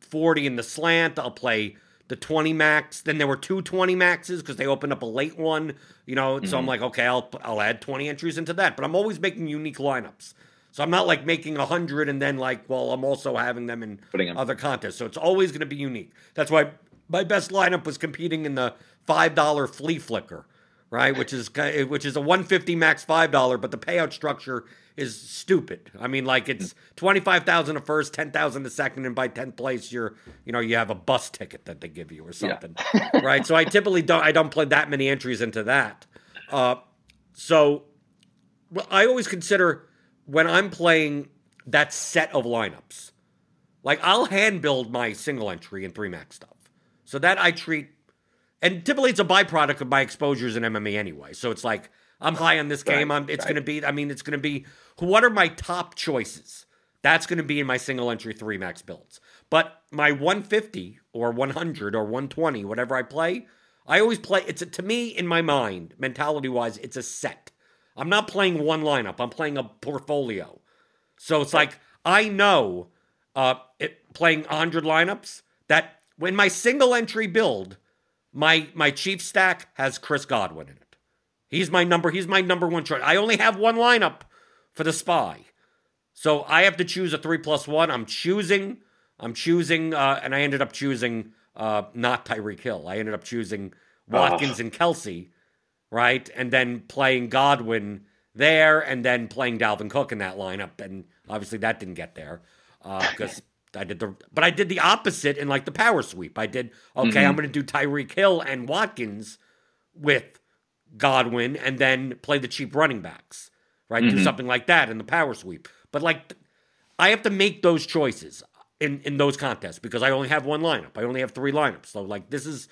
40 in the slant. I'll play the 20 max. Then there were two 20 maxes because they opened up a late one, you know. Mm-hmm. So I'm mm-hmm. like, okay, I'll I'll add 20 entries into that. But I'm always making unique lineups. So I'm not like making a hundred and then like, well, I'm also having them in Putting other contests. So it's always going to be unique. That's why my best lineup was competing in the five dollar flea flicker, right? Which is which is a 150 max five dollar, but the payout structure is stupid. I mean, like it's twenty five thousand a first, ten thousand a second, and by tenth place, you're you know you have a bus ticket that they give you or something, yeah. right? So I typically don't I don't play that many entries into that. Uh, so well, I always consider when I'm playing that set of lineups, like I'll hand build my single entry and three max stuff. So that I treat, and typically it's a byproduct of my exposures in MMA anyway. So it's like I'm high on this game. I'm, it's right. going to be. I mean, it's going to be. What are my top choices? That's going to be in my single entry three max builds. But my 150 or 100 or 120, whatever I play, I always play. It's a, to me in my mind, mentality wise, it's a set. I'm not playing one lineup. I'm playing a portfolio. So it's like I know, uh, it, playing 100 lineups that when my single entry build, my my chief stack has Chris Godwin in it. He's my number. He's my number one choice. I only have one lineup for the spy, so I have to choose a three plus one. I'm choosing. I'm choosing, uh, and I ended up choosing uh, not Tyreek Hill. I ended up choosing Watkins oh. and Kelce, right, and then playing Godwin there, and then playing Dalvin Cook in that lineup, and obviously that didn't get there because. Uh, I did the, but I did the opposite in like the power sweep. I did okay. Mm-hmm. I'm going to do Tyreek Hill and Watkins with Godwin and then play the cheap running backs, right? Mm-hmm. Do something like that in the power sweep. But like, I have to make those choices in in those contests because I only have one lineup. I only have three lineups. So like, this is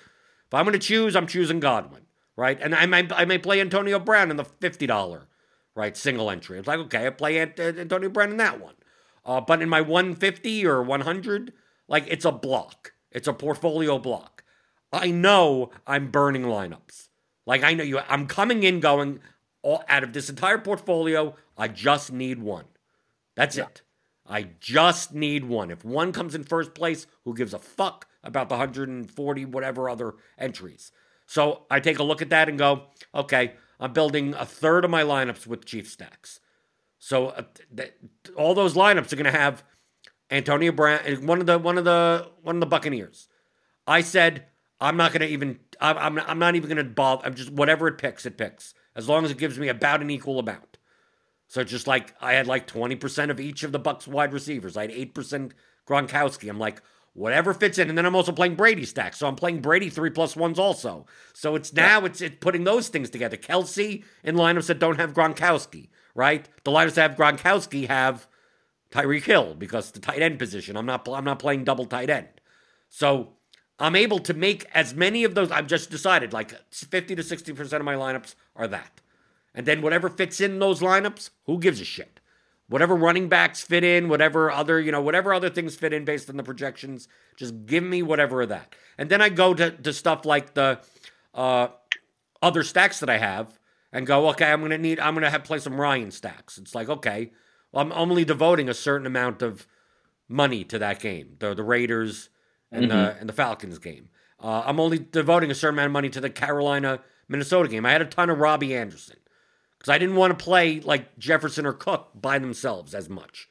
if I'm going to choose, I'm choosing Godwin, right? And I may I may play Antonio Brown in the fifty dollar, right, single entry. It's like okay, I play Antonio Brown in that one. Uh, but in my 150 or 100, like it's a block. It's a portfolio block. I know I'm burning lineups. Like I know you, I'm coming in going all, out of this entire portfolio. I just need one. That's yeah. it. I just need one. If one comes in first place, who gives a fuck about the 140 whatever other entries? So I take a look at that and go, okay, I'm building a third of my lineups with Chief stacks. So uh, th- all those lineups are going to have Antonio Brown, one of the one of the one of the Buccaneers. I said I'm not going to even. I'm, I'm, I'm not even going to bother. I'm just whatever it picks, it picks. As long as it gives me about an equal amount. So just like I had like 20% of each of the Bucks wide receivers. I had 8% Gronkowski. I'm like, whatever fits in. And then I'm also playing Brady stacks. So I'm playing Brady three plus ones also. So it's now yeah. it's it putting those things together. Kelce in lineups that don't have Gronkowski, right? The that have Gronkowski have Tyreek Hill because the tight end position. I'm not I'm not playing double tight end. So I'm able to make as many of those. I've just decided like 50 to 60% of my lineups are that. And then whatever fits in those lineups, who gives a shit? Whatever running backs fit in, whatever other, you know, whatever other things fit in based on the projections, just give me whatever of that. And then I go to, to stuff like the uh, other stacks that I have and go, okay, I'm gonna need, I'm gonna have play some Ryan stacks. It's like, okay, well, I'm only devoting a certain amount of money to that game. The the Raiders, and mm-hmm. the and the Falcons game. Uh, I'm only devoting a certain amount of money to the Carolina Minnesota game. I had a ton of Robbie Anderson because I didn't want to play like Jefferson or Cook by themselves as much.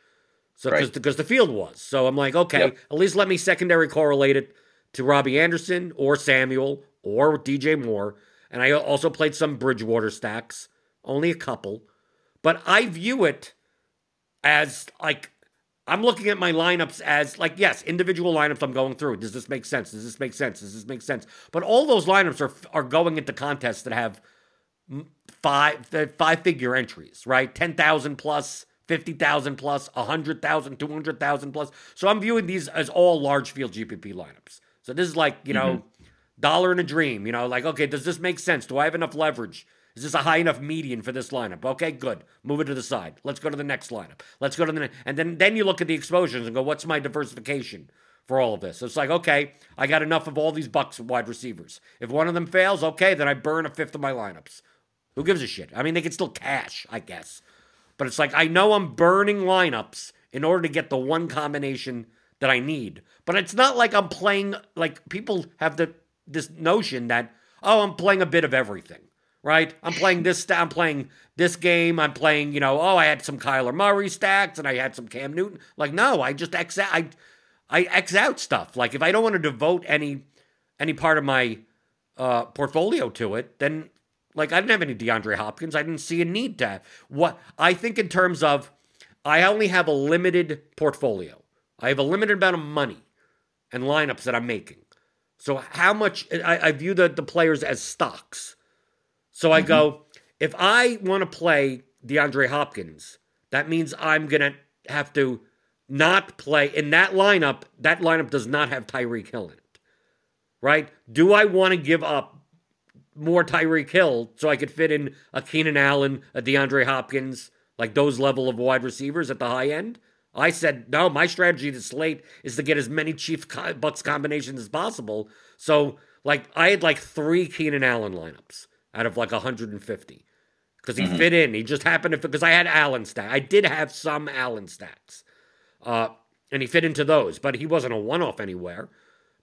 So because right. because the field was. So I'm like, okay, yep. at least let me secondary correlate it to Robbie Anderson or Samuel or DJ Moore. And I also played some Bridgewater stacks, only a couple. But I view it as like I'm looking at my lineups as like, yes, individual lineups I'm going through. Does this make sense? Does this make sense? Does this make sense? But all those lineups are are going into contests that have five five figure entries, right? 10,000 plus, 50,000 plus, 100,000, 200,000 plus. So I'm viewing these as all large field GPP lineups. So this is like, you know, mm-hmm. Dollar in a dream, you know, like, okay, does this make sense? Do I have enough leverage? Is this a high enough median for this lineup? Okay, good. Move it to the side. Let's go to the next lineup. Let's go to the next. And then, then you look at the exposures and go, what's my diversification for all of this? So it's like, okay, I got enough of all these Bucks wide receivers. If one of them fails, okay, then I burn a fifth of my lineups. Who gives a shit? I mean, they can still cash, I guess. But it's like, I know I'm burning lineups in order to get the one combination that I need. But it's not like I'm playing, like people have the this notion that, oh, I'm playing a bit of everything right? I'm playing this. I'm playing this game. I'm playing. You know, oh, I had some Kyler Murray stacks and I had some Cam Newton. Like, no, I just X out. I I X out stuff. Like, if I don't want to devote any any part of my uh, portfolio to it, then Like I didn't have any DeAndre Hopkins. I didn't see a need to have. What I think in terms of I only have a limited portfolio. I have a limited amount of money and lineups that I'm making. So how much I, I view the, the players as stocks. So I mm-hmm. go, if I want to play DeAndre Hopkins, that means I'm gonna have to not play in that lineup. That lineup does not have Tyreek Hill in it. Right? Do I want to give up more Tyreek Hill so I could fit in a Keenan Allen, a DeAndre Hopkins, like those level of wide receivers at the high end? I said, no, my strategy this slate is to get as many Chiefs Bucks combinations as possible. So, like, I had like three Keenan Allen lineups out of like 150 because he mm-hmm. fit in. He just happened to, fit because I had Allen stats. I did have some Allen stats. Uh, and he fit into those, but he wasn't a one off anywhere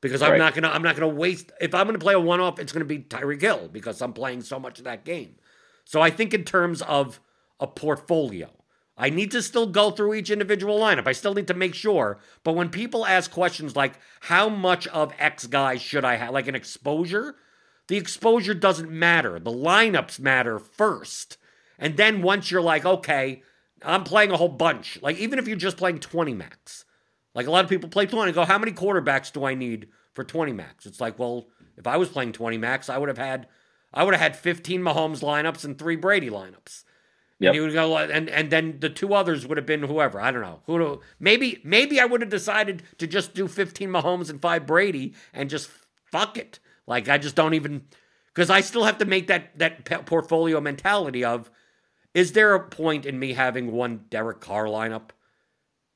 because I'm not gonna I'm not gonna waste if I'm gonna play a one off, it's gonna be Tyreek Hill because I'm playing so much of that game. So I think in terms of a portfolio, I need to still go through each individual lineup. I still need to make sure. But when people ask questions like how much of X guy should I have, like an exposure, the exposure doesn't matter. The lineups matter first. And then once you're like, okay, I'm playing a whole bunch. Like even if you're just playing 20 max, like a lot of people play 20, and go, how many quarterbacks do I need for 20 max? It's like, well, if I was playing 20 max, I would have had I would have had 15 Mahomes lineups and three Brady lineups. Yep. And he would go, and and then the two others would have been whoever. I don't know who. Maybe maybe I would have decided to just do 15 Mahomes and five Brady and just fuck it. Like I just don't even because I still have to make that that portfolio mentality of is there a point in me having one Derek Carr lineup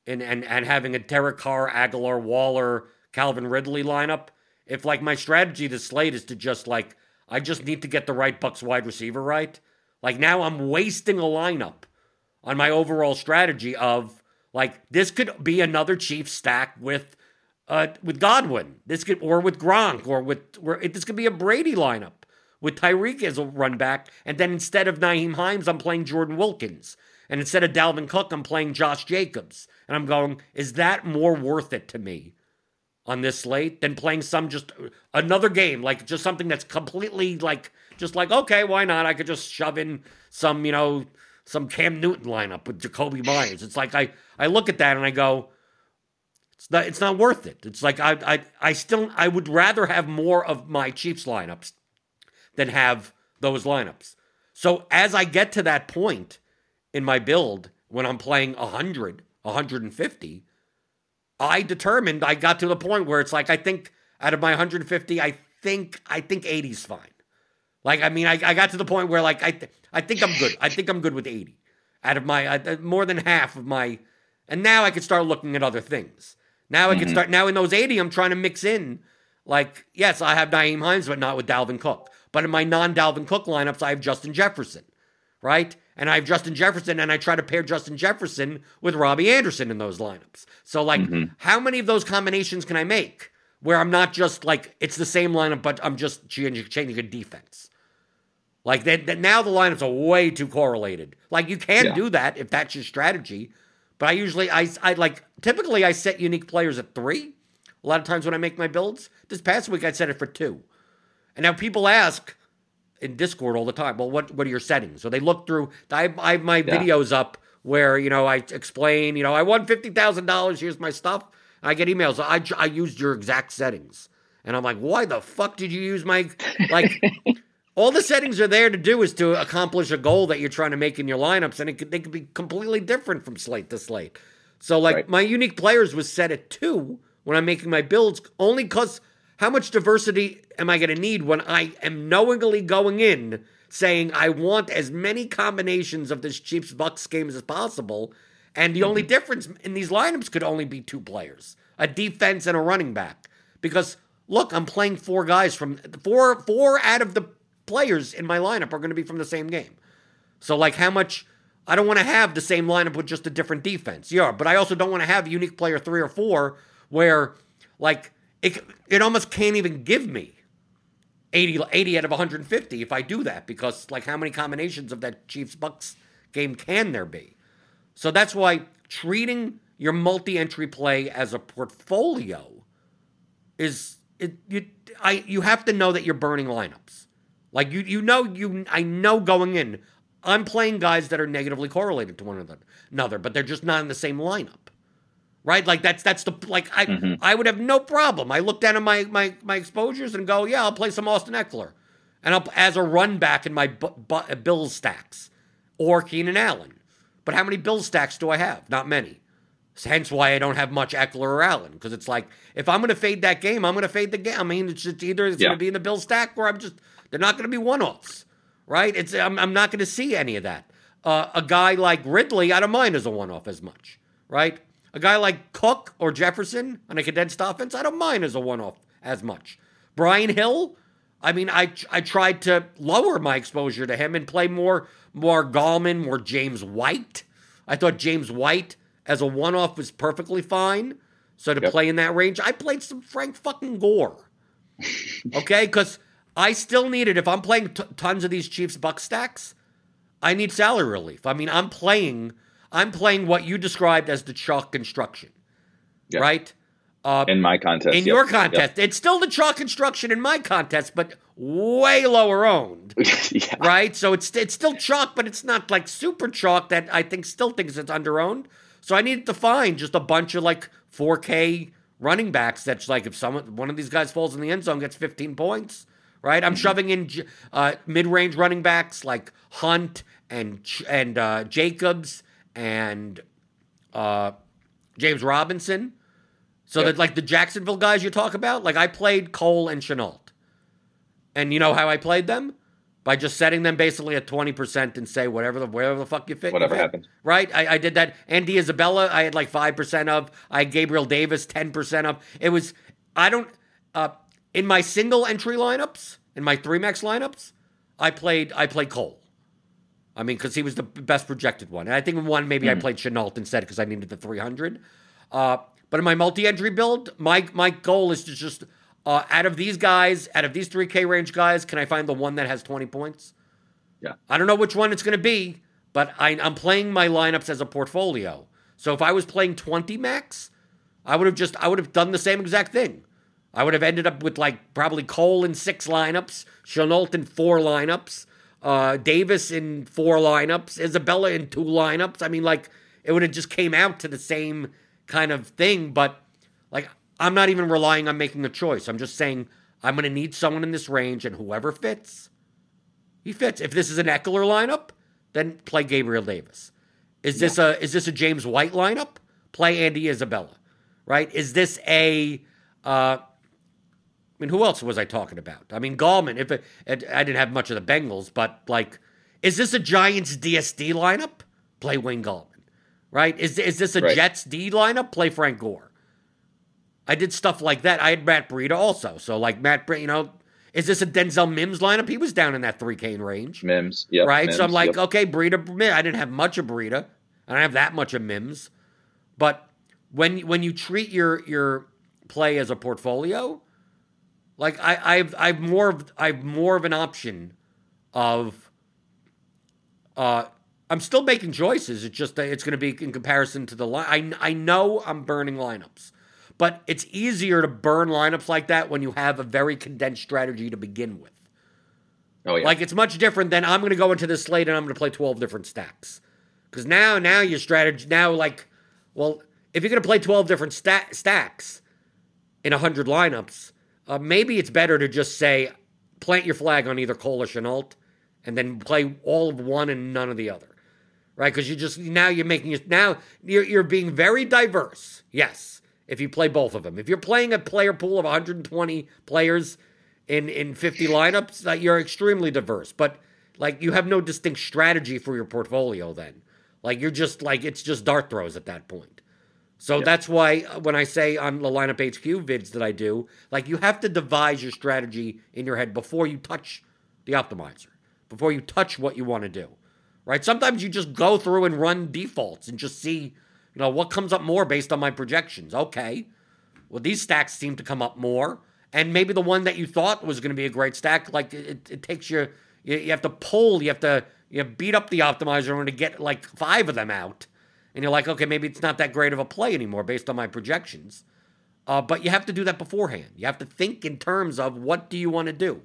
and, and, and having a Derek Carr, Agholor Waller, Calvin Ridley lineup? If like my strategy to slate is to just like, I just need to get the right Bucks wide receiver right. Like now I'm wasting a lineup on my overall strategy of like this could be another Chief stack with uh with Godwin. This could or with Gronk or with or this could be a Brady lineup with Tyreek as a run back, and then instead of Nyheim Hines, I'm playing Jordan Wilkins. And instead of Dalvin Cook, I'm playing Josh Jacobs. And I'm going, is that more worth it to me on this slate than playing some just another game, like just something that's completely like, just like, okay, why not? I could just shove in some, you know, some Cam Newton lineup with Jakobi Meyers. It's like I, I look at that and I go, it's not, it's not worth it. It's like I, I, I still, I would rather have more of my Chiefs lineups than have those lineups. So as I get to that point in my build, when I'm playing 100, 150, I determined I got to the point where it's like I think out of my 150, I think I think 80 is fine. Like I mean, I, I got to the point where like I th- I think I'm good. I think I'm good with 80 out of my uh, more than half of my, and now I can start looking at other things. Now I can mm-hmm. start now in those 80, I'm trying to mix in like yes, I have Nyheim Hines, but not with Dalvin Cook. But in my non Dalvin Cook lineups, I have Justin Jefferson, right? And I have Justin Jefferson, and I try to pair Justin Jefferson with Robbie Anderson in those lineups. So, like, mm-hmm. how many of those combinations can I make where I'm not just like it's the same lineup, but I'm just changing, changing a defense? Like that, that now the lineups are way too correlated. Like you can yeah. do that if that's your strategy, but I usually I I like typically I set unique players at three. A lot of times when I make my builds, this past week I set it for two. And now people ask in Discord all the time, well, what, what are your settings? So they look through, I I have my yeah. videos up where, you know, I explain, you know, I won $50,000, here's my stuff. I get emails, I, I used your exact settings. And I'm like, why the fuck did you use my, like, all the settings are there to do is to accomplish a goal that you're trying to make in your lineups, and it could, they could be completely different from slate to slate. So, like, right. my unique players was set at two when I'm making my builds, only because – how much diversity am I going to need when I am knowingly going in saying I want as many combinations of this Chiefs Bucks game as possible? And the mm-hmm. only difference in these lineups could only be two players a defense and a running back. Because look, I'm playing four guys from four four out of the players in my lineup are going to be from the same game. So like how much I don't want to have the same lineup with just a different defense. Yeah, but I also don't want to have unique player 3 or 4 where like it, it almost can't even give me 80, 80 out of 150 if I do that because, like, how many combinations of that Chiefs Bucks game can there be? So that's why treating your multi entry play as a portfolio is it, you, I, you have to know that you're burning lineups. Like you you know you I know going in, I'm playing guys that are negatively correlated to one another, but they're just not in the same lineup. Right? Like that's that's the like I mm-hmm. I would have no problem. I look down at my my my exposures and go, yeah, I'll play some Austin Ekeler, and I'll as a run back in my bu- bu- Bills stacks or Keenan Allen. But how many Bill stacks do I have? Not many. Hence why I don't have much Ekeler or Allen because it's like if I'm going to fade that game, I'm going to fade the game. I mean, it's just either it's yeah. going to be in the Bill stack or I'm just they're not going to be one offs, right? It's I'm, I'm not going to see any of that. Uh, a guy like Ridley, I don't mind as a one off as much, right? A guy like Cook or Jefferson on a condensed offense, I don't mind as a one off as much. Brian Hill, I mean, I I tried to lower my exposure to him and play more more Gallman, more James White. I thought James White as a one off was perfectly fine. So to yep. play in that range, I played some Frank fucking Gore. (laughs) okay, because I still need it. If I'm playing t- tons of these Chiefs Buck stacks, I need salary relief. I mean, I'm playing. I'm playing what you described as the chalk construction, yep. right? Uh, in my contest, in yep. your contest, it's still the chalk construction in my contest, but way lower owned, (laughs) yeah. right? So it's it's still chalk, but it's not like super chalk that I think still thinks it's under owned. So I needed to find just a bunch of like 4K running backs that's like if someone one of these guys falls in the end zone gets 15 points, right? I'm mm-hmm. shoving in uh, mid-range running backs like Hunt and and uh, Jacobs and uh, James Robinson. So yep. that like the Jacksonville guys you talk about, like I played Cole and Shenault. And you know how I played them? by just setting them basically at 20% and say whatever the whatever the fuck you fit. Whatever happens. Right? I, I did that. Andy Isabella, I had like 5% of. I had Gabriel Davis, 10% of. It was, I don't, uh, in my single entry lineups, in my three max lineups, I played, I played Cole. I mean, because he was the best projected one. And I think in one, maybe mm. I hmm. played Shenault instead because I needed the 300. Uh, but in my multi entry build, my, my goal is to just uh, out of these guys, out of these 3K range guys, can I find the one that has 20 points? Yeah. I don't know which one it's going to be, but I, I'm playing my lineups as a portfolio. So if I was playing 20 max, I would have just I would have done the same exact thing. I would have ended up with like probably Cole in six lineups, Shenault in four lineups, uh, Davis in four lineups, Isabella in two lineups. I mean, like it would have just came out to the same kind of thing. But like I'm not even relying on making a choice. I'm just saying I'm going to need someone in this range, and whoever fits, he fits. If this is an Ekeler lineup, then play Gabriel Davis. Is this yeah. a is this a James White lineup? Play Andy Isabella, right? Is this a uh, mean, who else was I talking about? I mean, Gallman. If it, it, I didn't have much of the Bengals, but like, is this a Giants DSD lineup? Play Wayne Gallman, right? Is is this a right. Jets D lineup? Play Frank Gore. I did stuff like that. I had Matt Breida also. So like Matt Breida, you know, is this a Denzel Mims lineup? He was down in that 3K range. Mims, yeah. Right? Mims, so I'm like, yep. okay, Breida, I didn't have much of Breida. I don't have that much of Mims. But when when you treat your your play as a portfolio, like I, I've I've more of I've more of an option of uh I'm still making choices. It's just that it's going to be in comparison to the line. I I know I'm burning lineups. But it's easier to burn lineups like that when you have a very condensed strategy to begin with. Oh yeah. Like it's much different than I'm going to go into this slate and I'm going to play 12 different stacks. Cuz now now your strategy now like well, if you're going to play 12 different sta- stacks in 100 lineups, uh, maybe it's better to just say plant your flag on either Cole or Shenault and then play all of one and none of the other. Right? Cuz you just now you're making it now you're you're being very diverse. Yes if you play both of them. If you're playing a player pool of 120 players in in 50 lineups, uh, you're extremely diverse. But like you have no distinct strategy for your portfolio then. Like you're just like it's just dart throws at that point. So yep. that's why uh, when I say on the lineup HQ vids that I do, like you have to devise your strategy in your head before you touch the optimizer, before you touch what you want to do. Right? Sometimes you just go through and run defaults and just see you know, what comes up more based on my projections? Okay. Well, these stacks seem to come up more. And maybe the one that you thought was going to be a great stack, like it, it takes you, you, you have to pull, you have to you beat up the optimizer in order to get like five of them out. And you're like, okay, maybe it's not that great of a play anymore based on my projections. Uh, but you have to do that beforehand. You have to think in terms of what do you want to do.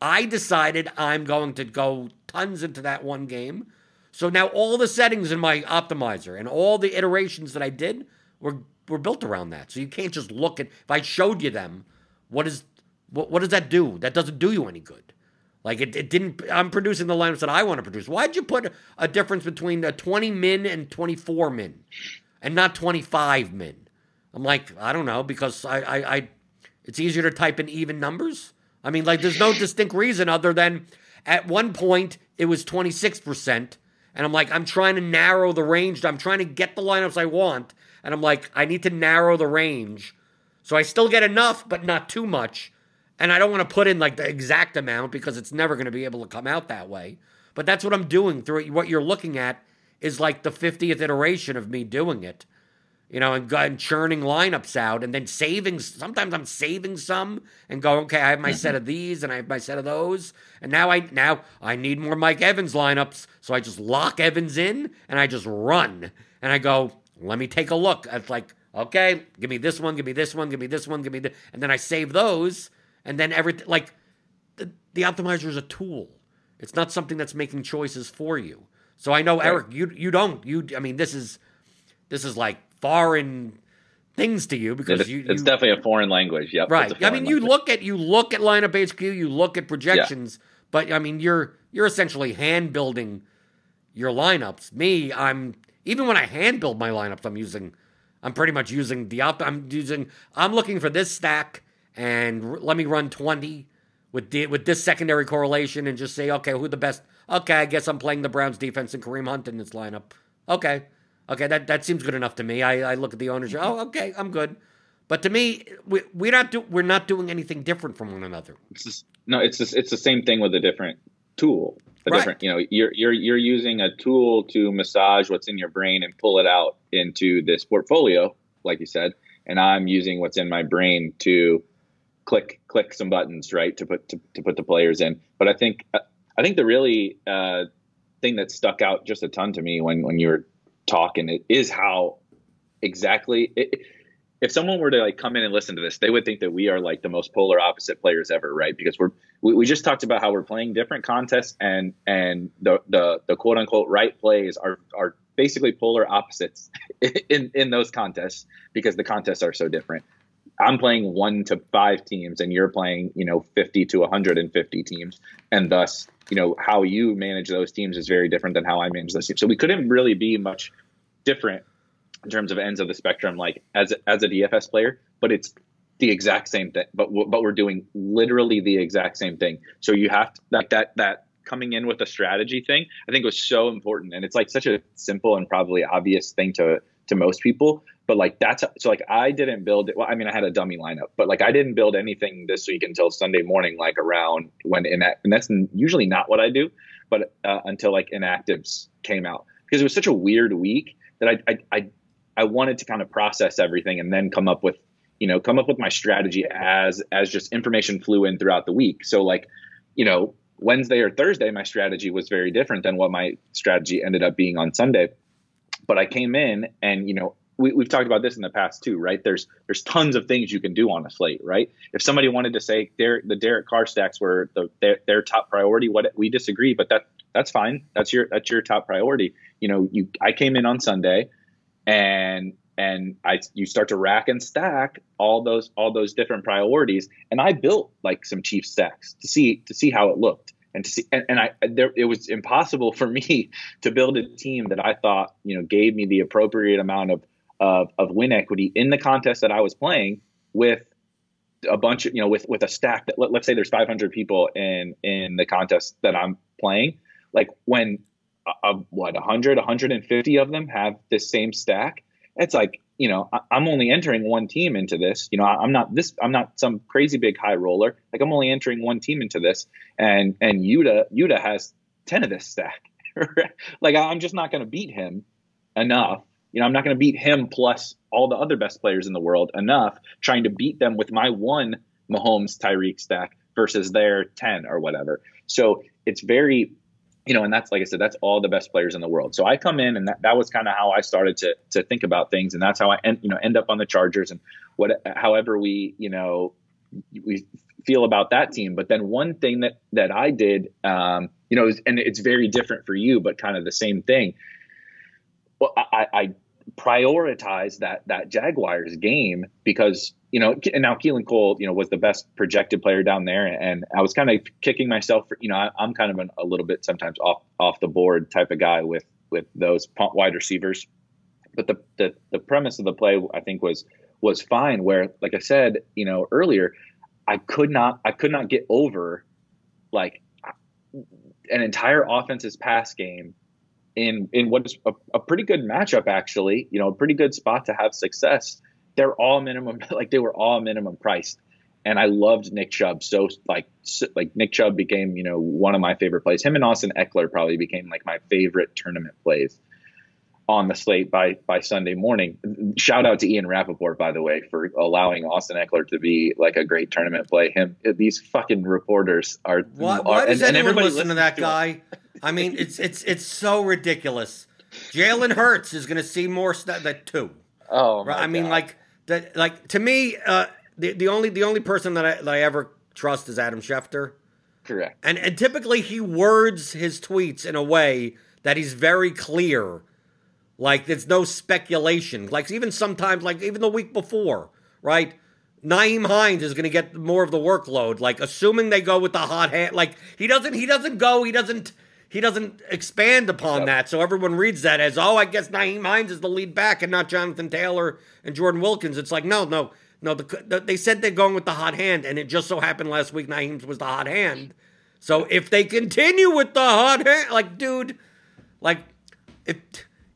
I decided I'm going to go tons into that one game. So now all the settings in my optimizer and all the iterations that I did were were built around that. So you can't just look at if I showed you them, what is what, what does that do? That doesn't do you any good. Like it, it didn't I'm producing the lineups that I want to produce. Why'd you put a difference between a 20 min and 24 min and not 25 min? I'm like, I don't know, because I, I, I it's easier to type in even numbers. I mean, like there's no distinct reason other than at one point it was 26%. And I'm like, I'm trying to narrow the range. I'm trying to get the lineups I want. And I'm like, I need to narrow the range. So I still get enough, but not too much. And I don't want to put in like the exact amount because it's never going to be able to come out that way. But that's what I'm doing through it. What you're looking at is like the 50th iteration of me doing it, you know, and, and churning lineups out and then saving. Sometimes I'm saving some and go, okay, I have my set mm-hmm. of these and I have my set of those. And now I now I need more Mike Evans lineups. So I just lock Evans in and I just run. And I go, let me take a look. It's like, okay, give me this one, give me this one, give me this one, give me this. And then I save those and then everything like the, the optimizer is a tool. It's not something that's making choices for you. So I know right. Eric, you you don't you. I mean, this is this is like foreign things to you because it's, you, it's definitely a foreign language. Yep. Right. I mean, language. you look at you look at lineup HQ, you look at projections, yeah. but I mean, you're you're essentially hand building your lineups. Me, I'm even when I hand build my lineups, I'm using I'm pretty much using the op. I'm using I'm looking for this stack and r- let me run 20 with the, with this secondary correlation and just say, okay, who the best? Okay, I guess I'm playing the Browns defense and Kareem Hunt in this lineup. Okay, okay, that that seems good enough to me. I, I look at the owners. Mm-hmm. Oh, okay, I'm good. But to me, we, we're not do, we're not doing anything different from one another. It's just, no, it's just, it's the same thing with a different tool. A right. different, you know, you're you're you're using a tool to massage what's in your brain and pull it out into this portfolio, like you said, and I'm using what's in my brain to click click some buttons right to put to, to put the players in. But I think I think the really uh, thing that stuck out just a ton to me when when you were talking it is how exactly it, if someone were to like come in and listen to this, they would think that we are like the most polar opposite players ever, right? Because we're we, we just talked about how we're playing different contests and and the the, the quote unquote right plays are are basically polar opposites (laughs) in in those contests because the contests are so different. I'm playing one to five teams and you're playing, you know, 50 to 150 teams. And thus, you know, how you manage those teams is very different than how I manage those teams. So we couldn't really be much different in terms of ends of the spectrum, like as, as a DFS player, but it's the exact same thing, but, but we're doing literally the exact same thing. So you have to, that, that coming in with a strategy thing, I think was so important. And it's like such a simple and probably obvious thing to, to most people, but like that's so like I didn't build it. Well, I mean, I had a dummy lineup, but like I didn't build anything this week until Sunday morning, like around when in that, and that's usually not what I do, but uh, until like inactives came out because it was such a weird week that I, I I I wanted to kind of process everything and then come up with you know come up with my strategy as as just information flew in throughout the week. So like you know Wednesday or Thursday, my strategy was very different than what my strategy ended up being on Sunday. But I came in and you know we, have talked about this in the past too, right? There's there's tons of things you can do on a slate, right? If somebody wanted to say the Derek Carr stacks were the, their, their top priority, what we disagree, but that that's fine. That's your that's your top priority. You know, you I came in on Sunday, and and I you start to rack and stack all those all those different priorities, and I built like some chief stacks to see to see how it looked and to see and, and I there it was impossible (laughs) for me to build a team that I thought you know gave me the appropriate amount of of, of win equity in the contest that I was playing with a bunch of you know with with a stack that let, us say there's 500 people in in the contest that I'm playing like when a, a, what 100 150 of them have this same stack it's like you know I, am only entering one team into this you know I, am not this I'm not some crazy big high roller like I'm only entering one team into this and and Yuta Yuta has 10 of this stack (laughs) like I'm just not going to beat him enough you know, I'm not going to beat him plus all the other best players in the world enough trying to beat them with my one Mahomes Tyreek stack versus their 10 or whatever. So it's very, you know, and that's like I said, that's all the best players in the world. So I come in and that, that was kind of how I started to to think about things. And that's how I end, you know, end up on the Chargers and what however we, you know, we feel about that team. But then one thing that that I did, um, you know, and it's very different for you, but kind of the same thing. Well, I, I prioritize that that Jaguars game because you know, and now Keelan Cole, you know, was the best projected player down there, and I was kind of kicking myself for, you know, I, am kind of an, a little bit sometimes off off the board type of guy with with those punt wide receivers, but the the the premise of the play I think was was fine. Where, like I said, you know, earlier, I could not I could not get over like an entire offense's pass game in in what is a, a, pretty good matchup actually you know a pretty good spot to have success. They're all minimum (laughs) like they were all minimum priced. And i loved nick chubb. So like so, like nick chubb became you know one of my favorite plays. Him and austin Ekeler probably became like my favorite tournament plays on the slate by by Sunday morning. Shout out to Ian Rapoport, by the way, for allowing Austin Ekeler to be like a great tournament play. Him, these fucking reporters are. Why, why are, does and, anyone and listen to that to guy? I mean, it's it's it's so ridiculous. Jalen Hurts is going to see more stuff than two. Oh, right? I mean, God. like that. Like to me, uh, the the only the only person that I that I ever trust is Adam Schefter. Correct. And and typically he words his tweets in a way that he's very clear like there's no speculation. Like even sometimes, like even the week before, right? Nyheim Hines is going to get more of the workload. Like assuming they go with the hot hand, like he doesn't, he doesn't go, he doesn't, he doesn't expand upon yep. that. So everyone reads that as, oh, I guess Nyheim Hines is the lead back and not Jonathan Taylor and Jordan Wilkins. It's like no, no, no. The, the, they said they're going with the hot hand, and it just so happened last week Nyheim's was the hot hand. So if they continue with the hot hand, like dude, like if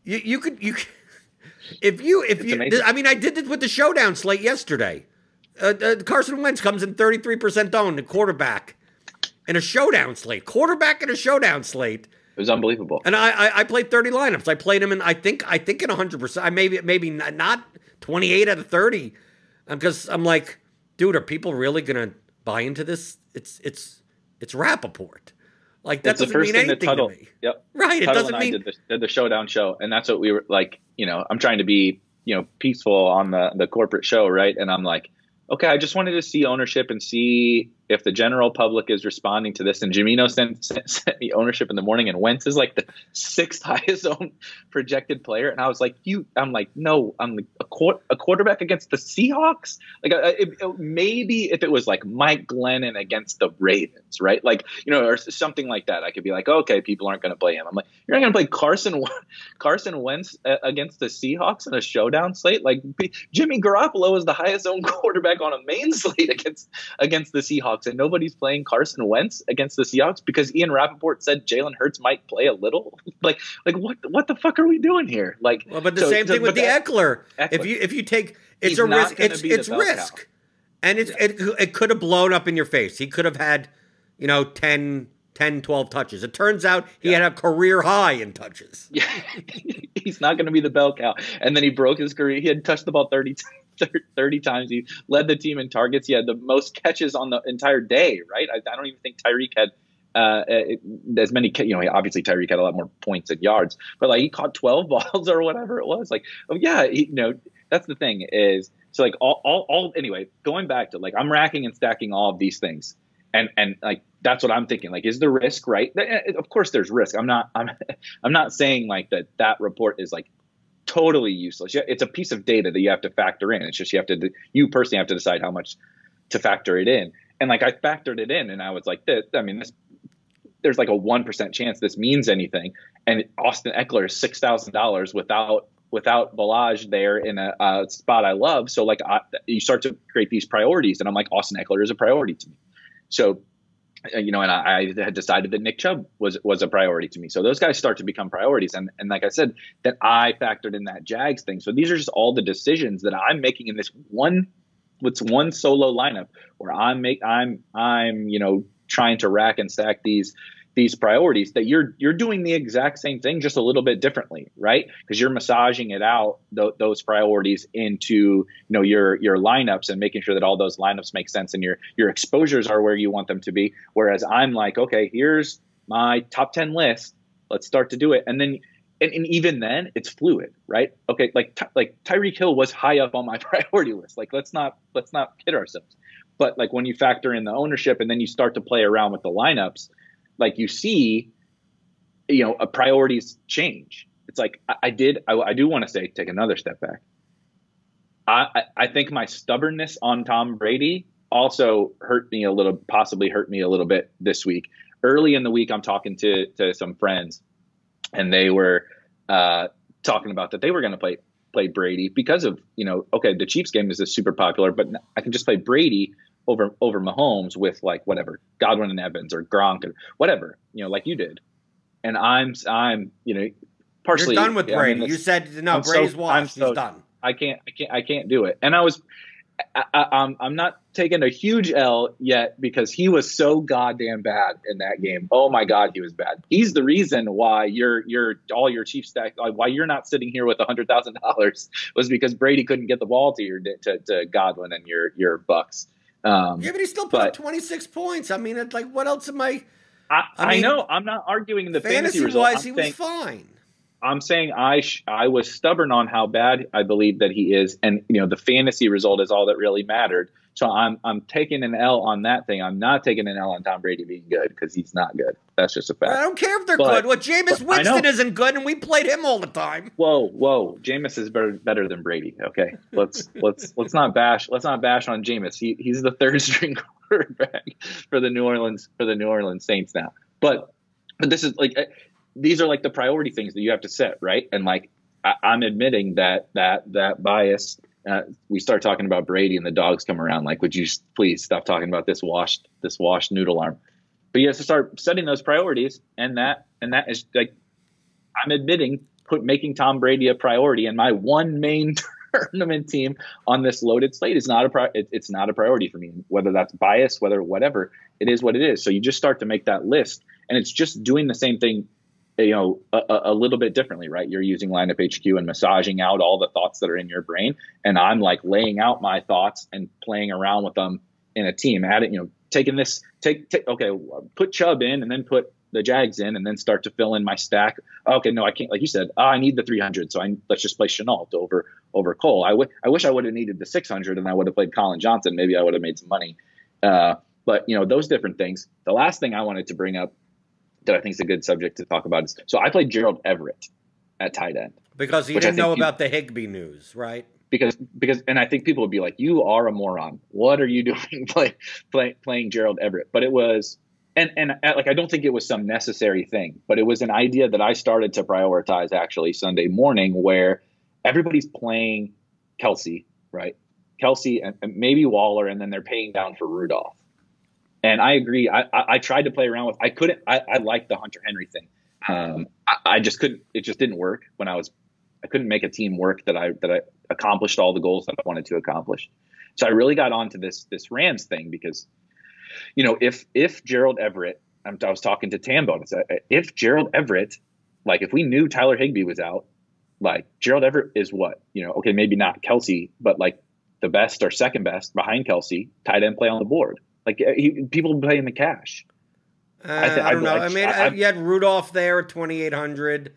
you, you could you (laughs) if you if it's you amazing. I mean I did this with the showdown slate yesterday. Uh, uh, Carson Wentz comes in 33% owned, the quarterback in a showdown slate. Quarterback in a showdown slate. It was unbelievable. And I, I, I played 30 lineups. I played him in I think I think in 100%. I maybe maybe not 28 out of 30 because I'm like, dude, are people really going to buy into this? It's it's it's Rapoport. Like that it's doesn't mean anything to me. Yep. Right. Tuttle it doesn't mean did the, did the showdown show, and that's what we were like. You know, I'm trying to be you know peaceful on the the corporate show, right? And I'm like, okay, I just wanted to see ownership and see if the general public is responding to this. And Jamino sent, sent, sent, me ownership in the morning, and Wentz is like the sixth (laughs) highest owned projected player. And I was like, you, I'm like, no, I'm a, a quarterback against the Seahawks. Like uh, it, it, maybe if it was like Mike Glennon against the Ravens, right? Like you know, or something like that, I could be like, okay, people aren't going to play him. I'm like, you're not going to play Carson (laughs) Carson Wentz uh, against the Seahawks in a showdown slate. Like Jimmy Garoppolo is the highest owned (laughs) quarterback on a main slate against against the Seahawks. Seahawks and nobody's playing Carson Wentz against the Seahawks because Ian Rapoport said Jalen Hurts might play a little. (laughs) like, like what? What the fuck are we doing here? Like, well, but the so, same thing with the Ekeler. If you if you take it's a risk. It's it's risk, cow. and it's yeah. it, it could have blown up in your face. He could have had, you know, 10, 10, 12 touches. It turns out he yeah. had a career high in touches. (laughs) Yeah, he's not going to be the bell cow. And then he broke his career. He had touched the ball thirty times 30 times. He led the team in targets. He had the most catches on the entire day, right? I, I don't even think Tyreek had uh, as many, you know, obviously Tyreek had a lot more points and yards, but like he caught 12 (laughs) balls or whatever it was. Like, oh, yeah, he, you know, that's the thing is, so like all, all, all, anyway, going back to like, I'm racking and stacking all of these things. And, and like, that's what I'm thinking. Like, is the risk right? Eh, eh, of course, there's risk. I'm not. (laughs) I'm. I'm not saying like that. That report is like totally useless. It's a piece of data that you have to factor in. It's just you have to you personally have to decide how much to factor it in. And like I factored it in, and I was like, this, I mean, this there's like a one percent chance this means anything. And Austin Ekeler is six thousand dollars without without Ballage there in a, a, spot I love. So like I, you start to create these priorities, and I'm like Austin Ekeler is a priority to me. So Uh, you know, and I, I, had decided that Nick Chubb was was a priority to me. So those guys start to become priorities, and and like I said, that I factored in that Jags thing. So these are just all the decisions that I'm making in this one, what's one solo lineup where I'm make I'm I'm you know trying to rack and stack these these priorities that you're you're doing the exact same thing just a little bit differently right because you're massaging it out th- those priorities into you know your your lineups and making sure that all those lineups make sense and your your exposures are where you want them to be whereas i'm like okay here's my top 10 list let's start to do it and then and, and even then it's fluid, right? Okay, like like Tyreek Hill was high up on my (laughs) priority list. Like let's not let's not kid ourselves. But like when you factor in the ownership and then you start to play around with the lineups, like you see, you know, a priorities change. It's like I, I did. I, I do want to say take another step back. I, I think my stubbornness on Tom Brady also hurt me a little, possibly hurt me a little bit this week. Early in the week, I'm talking to to some friends, and they were uh, talking about that they were going to play play Brady because of you know okay the Chiefs game is super popular, but I can just play Brady over over Mahomes with like whatever Godwin and Evans or Gronk or whatever you know like you did, and I'm I'm you know partially You're done with Brady. I mean, you said no, I'm Brady's so, washed. So, He's done. I can't I can't I can't do it, and I was I, am I'm, I'm not taking a huge L yet because he was so goddamn bad in that game. Oh my god, he was bad. He's the reason why you're you're all your chief stack why you're not sitting here with a hundred thousand dollars was because Brady couldn't get the ball to your to, to Godwin and your your Bucks. Um, yeah, but he still put but, up 26 points. I mean, it's like what else am I? I, I, mean, I know. I'm not arguing the fantasy, fantasy wise. he was fine. I'm saying I sh- I was stubborn on how bad I believe that he is, and you know the fantasy result is all that really mattered. So I'm I'm taking an L on that thing. I'm not taking an L on Tom Brady being good because he's not good. That's just a fact. I don't care if they're but, good. Well, Jameis Winston isn't good, and we played him all the time. Whoa, whoa, Jameis is better better than Brady. Okay, let's let's let's not bash let's not bash on Jameis. He, he's the third string (laughs) quarterback for the New Orleans for the New Orleans Saints now. But but this is like these are like the priority things that you have to set, right? And like I, am admitting that that that bias. Uh, we start talking about Brady and the dogs come around. Like, would you please stop talking about this washed this washed noodle arm? But you have to start setting those priorities, and that and that is like I'm admitting put making Tom Brady a priority, and my one main (laughs) tournament team on this loaded slate is not a pri- it, it's not a priority for me. Whether that's bias, whether whatever, it is what it is. So you just start to make that list, and it's just doing the same thing you know a, a, little bit differently right? You're using lineup hq and massaging out all the thoughts that are in your brain and i'm like laying out my thoughts and playing around with them in a team. At it you know taking this take, take okay put chubb in and then put the jags in and then start to fill in my stack. Okay no i can't like you said oh, i need the 300 so i let's just play Shenault over over cole. I, w- I wish i would have needed the 600 and i would have played Collin Johnson. Maybe i would have made some money. Uh, but you know those different things. The last thing i wanted to bring up that I think is a good subject to talk about. Is, so I played Gerald Everett at tight end because he didn't know you, about the Higbee news, right? Because because and I think people would be like, "You are a moron. What are you (laughs) doing play, play, playing Gerald Everett?" But it was. And, and like I don't think it was some necessary thing, but it was an idea that I started to prioritize actually Sunday morning, where everybody's playing Kelce, right? Kelce and maybe Waller, and then they're paying down for Rudolph. And I agree. I, I, I tried to play around with. I couldn't. I, I liked the Hunter Henry thing. Um, I, I, just couldn't. It just didn't work when I was. I couldn't make a team work that I that I accomplished all the goals that I wanted to accomplish. So I really got onto this this Rams thing because, you know, if if Gerald Everett, I'm, I was talking to Tambo. and said If Gerald Everett, like if we knew Tyler Higbee was out, like Gerald Everett is what you know. Okay, maybe not Kelce, but like the best or second best behind Kelce, tight end play on the board. Like uh, he, people playing the cash. Uh, I, th- I, don't know. I, I mean, I, you had Rudolph there at twenty eight hundred.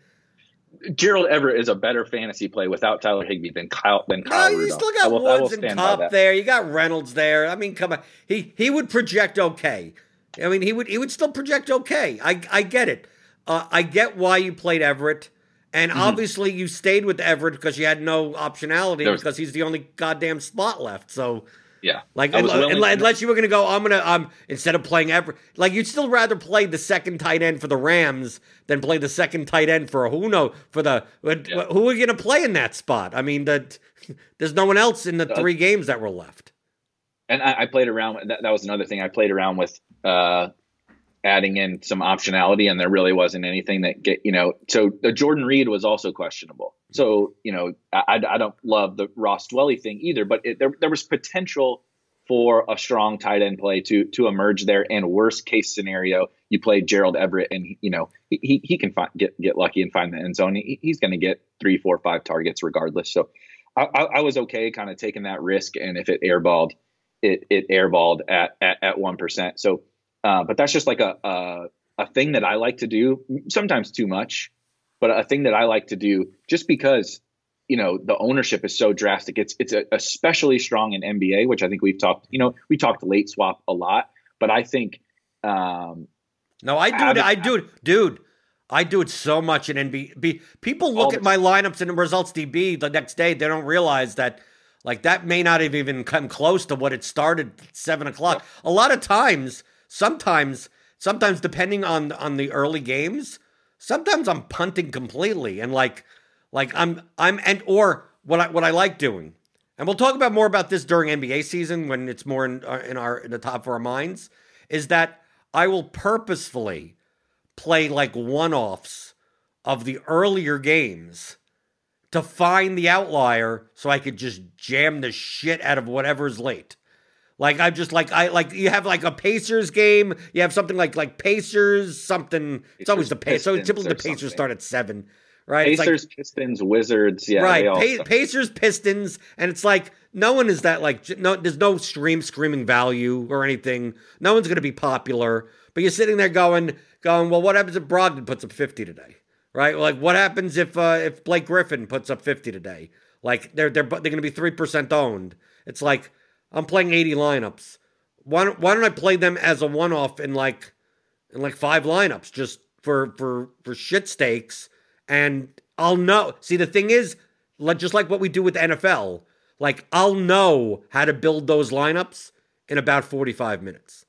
Gerald Everett is a better fantasy play without Tyler Higbee than Kyle than Kyle. No, you still got will, Woods and Kupp there. You got Reynolds there. I mean, come on. He he would project okay. I mean, he would he would still project okay. I I get it. Uh, I get why you played Everett. And mm-hmm. obviously, you stayed with Everett because you had no optionality was, because he's the only goddamn spot left. So yeah. Like unless you were going to go, I'm going to um instead of playing every like you'd still rather play the second tight end for the Rams than play the second tight end for who know for the yeah. who are you going to play in that spot? I mean that (laughs) there's no one else in the three games that were left. And I, I played around. That, that was another thing I played around with. Uh, adding in some optionality, and there really wasn't anything that get you know. So the Jordan Reed was also questionable. So you know, I, I don't love the Ross Dwelley thing either, but it, there there was potential for a strong tight end play to to emerge there. And worst case scenario, you play Gerald Everett, and you know he he can find, get get lucky and find the end zone. He, he's going to get three, four, five targets regardless. So I, I, was okay kind of taking that risk, and if it airballed, it it airballed at at one percent. So uh, but that's just like a, a, a thing that I like to do. Sometimes too much. but a thing that I like to do just because you know the ownership is so drastic. It's it's especially strong in NBA, which I think we've talked. You know, we talked late swap a lot, but I think. Um, no, I do it. I do it, dude. I do it so much in NBA. People look at my lineups and results DB the next day. They don't realize that, like, that may not have even come close to what it started at seven o'clock. A lot of times, sometimes, sometimes depending on on the early games, sometimes I'm punting completely and like, like I'm I'm and or what I what I like doing, and we'll talk about more about this during NBA season when it's more in, uh, in our in the top of our minds, is that I will purposefully play like one offs of the earlier games to find the outlier so I could just jam the shit out of whatever's late. Like I'm just like I like you have like a Pacers game, you have something like like Pacers something. Pacers, it's always the Pacers. So typically the Pacers something. start at seven, right? Pacers, like, Pistons, Wizards, yeah, right. Pa- Pacers, Pistons, and it's like no one is that like no. There's no stream screaming value or anything. No one's going to be popular. But you're sitting there going, going, well, what happens if Brogdon puts up 50 today? Right? Like, what happens if uh, if Blake Griffin puts up 50 today? Like, they're they're they're going to be three percent owned. It's like I'm playing 80 lineups. Why don't, why don't I play them as a one off in like in like five lineups just for for for shit stakes? And I'll know. See, the thing is, like just like what we do with NFL, like I'll know how to build those lineups in about 45 minutes.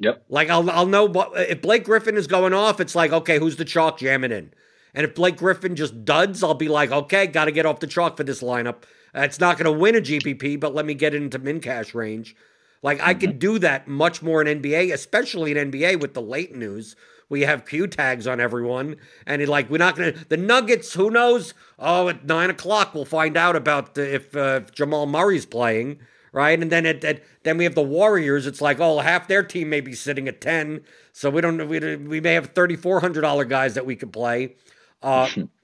Yep. Like I'll I'll know what if Blake Griffin is going off, it's like, okay, who's the chalk jamming in? And if Blake Griffin just duds, I'll be like, okay, got to get off the chalk for this lineup. Uh, it's not going to win a GPP, but let me get it into min cash range. Like mm-hmm. I can do that much more in NBA, especially in NBA with the late news. We have Q tags on everyone, and it, like we're not going to the Nuggets. Who knows? Oh, at nine o'clock we'll find out about the, if, uh, if Jamal Murray's playing right? And then it, it, then we have the Warriors. It's like, oh, half their team may be sitting at ten, so we don't we we may have thirty four hundred dollar guys that we could play. Uh, (laughs)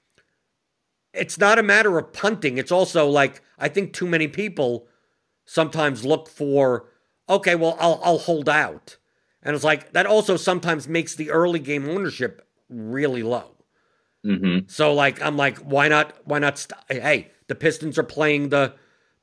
it's not a matter of punting. It's also like I think too many people sometimes look for okay, well, I'll I'll hold out, and it's like that also sometimes makes the early game ownership really low. Mm-hmm. So like I'm like, why not? Why not? St- hey, the Pistons are playing the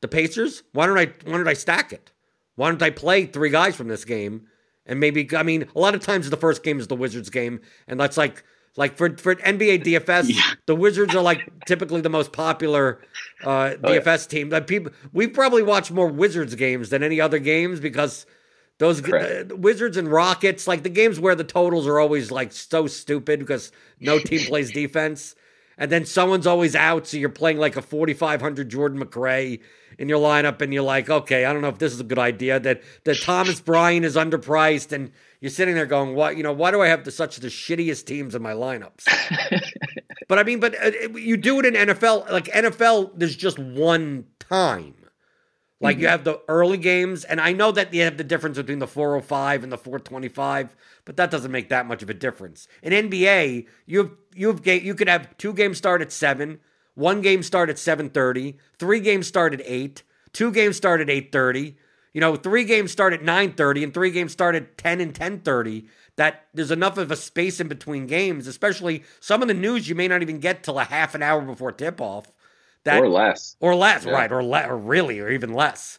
the Pacers, why don't I why don't I stack it? Why don't I play three guys from this game? And maybe I mean a lot of times the first game is the Wizards game, and that's like like for for NBA DFS, (laughs) yeah. the Wizards are like typically the most popular uh, DFS oh, yeah. team. That people we've probably watched more Wizards games than any other games because those uh, Wizards and Rockets, like the games where the totals are always like so stupid because no team (laughs) plays defense, and then someone's always out, so you're playing like a 4500 Jordan McRae in your lineup and you're like, okay, I don't know if this is a good idea. That that Thomas Bryant is underpriced, and you're sitting there going, what? You know, why do I have the, such the shittiest teams in my lineups? (laughs) but I mean, but uh, you do it in NFL. Like NFL, there's just one time. Like mm-hmm. you have the early games, and I know that you have the difference between the 405 and the 425, but that doesn't make that much of a difference. In NBA, you have you could have two games start at seven, one game start at 7:30, three games start at 8, two games start at 8:30. You know, three games start at 9:30 and three games start at 10 and 10:30 that there's enough of a space in between games, especially some of the news you may not even get till a half an hour before tip-off. That, or less. Or less, yeah. right, or le- or really or even less.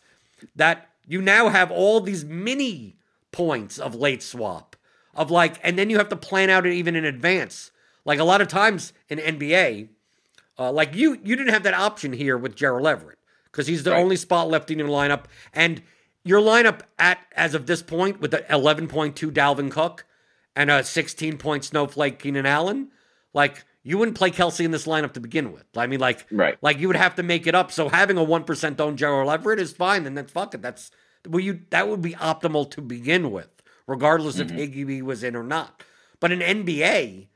That you now have all these mini points of late swap of like and then you have to plan out it even in advance. Like a lot of times in NBA, uh, like you, you didn't have that option here with Gerald Everett because he's the right. only spot left in your lineup, and your lineup at as of this point with the 11.2 Dalvin Cook and a 16 point snowflake Keenan Allen, like you wouldn't play Kelce in this lineup to begin with. I mean, like, right. like you would have to make it up. So having a one percent owned Gerald Everett is fine, and that's fuck it. That's well, you that would be optimal to begin with, regardless mm-hmm. if Higbee was in or not. But in NBA,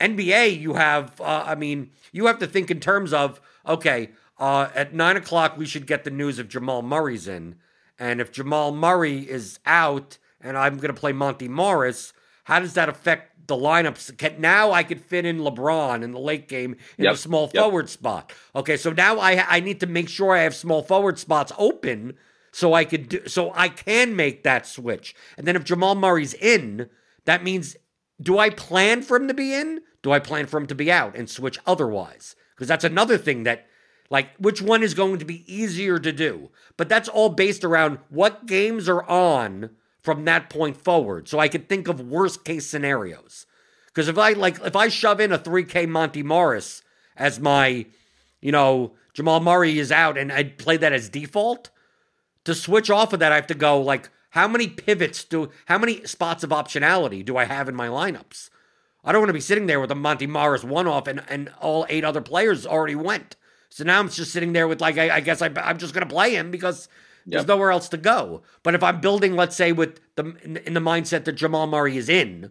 NBA, you have, uh, I mean, you have to think in terms of, okay, uh, at nine o'clock, we should get the news if Jamal Murray's in. And if Jamal Murray is out and I'm going to play Monte Morris, how does that affect the lineups? Can, now I could fit in LeBron in the late game in yep. a small yep. forward spot. Okay, so now I I need to make sure I have small forward spots open so I could do so I can make that switch. And then if Jamal Murray's in, that means do I plan for him to be in? Do I plan for him to be out and switch otherwise? Because that's another thing that, like, which one is going to be easier to do? But that's all based around what games are on from that point forward. So I could think of worst case scenarios. Because if I like, if I shove in a 3K Monte Morris as my, you know, Jamal Murray is out and I play that as default, to switch off of that, I have to go like, how many pivots do, how many spots of optionality do I have in my lineups? I don't want to be sitting there with a Monte Morris one off and, and all eight other players already went. So now I'm just sitting there with like, I, I guess I, am just going to play him because there's yep. nowhere else to go. But if I'm building, let's say, with the in, in the mindset that Jamal Murray is in,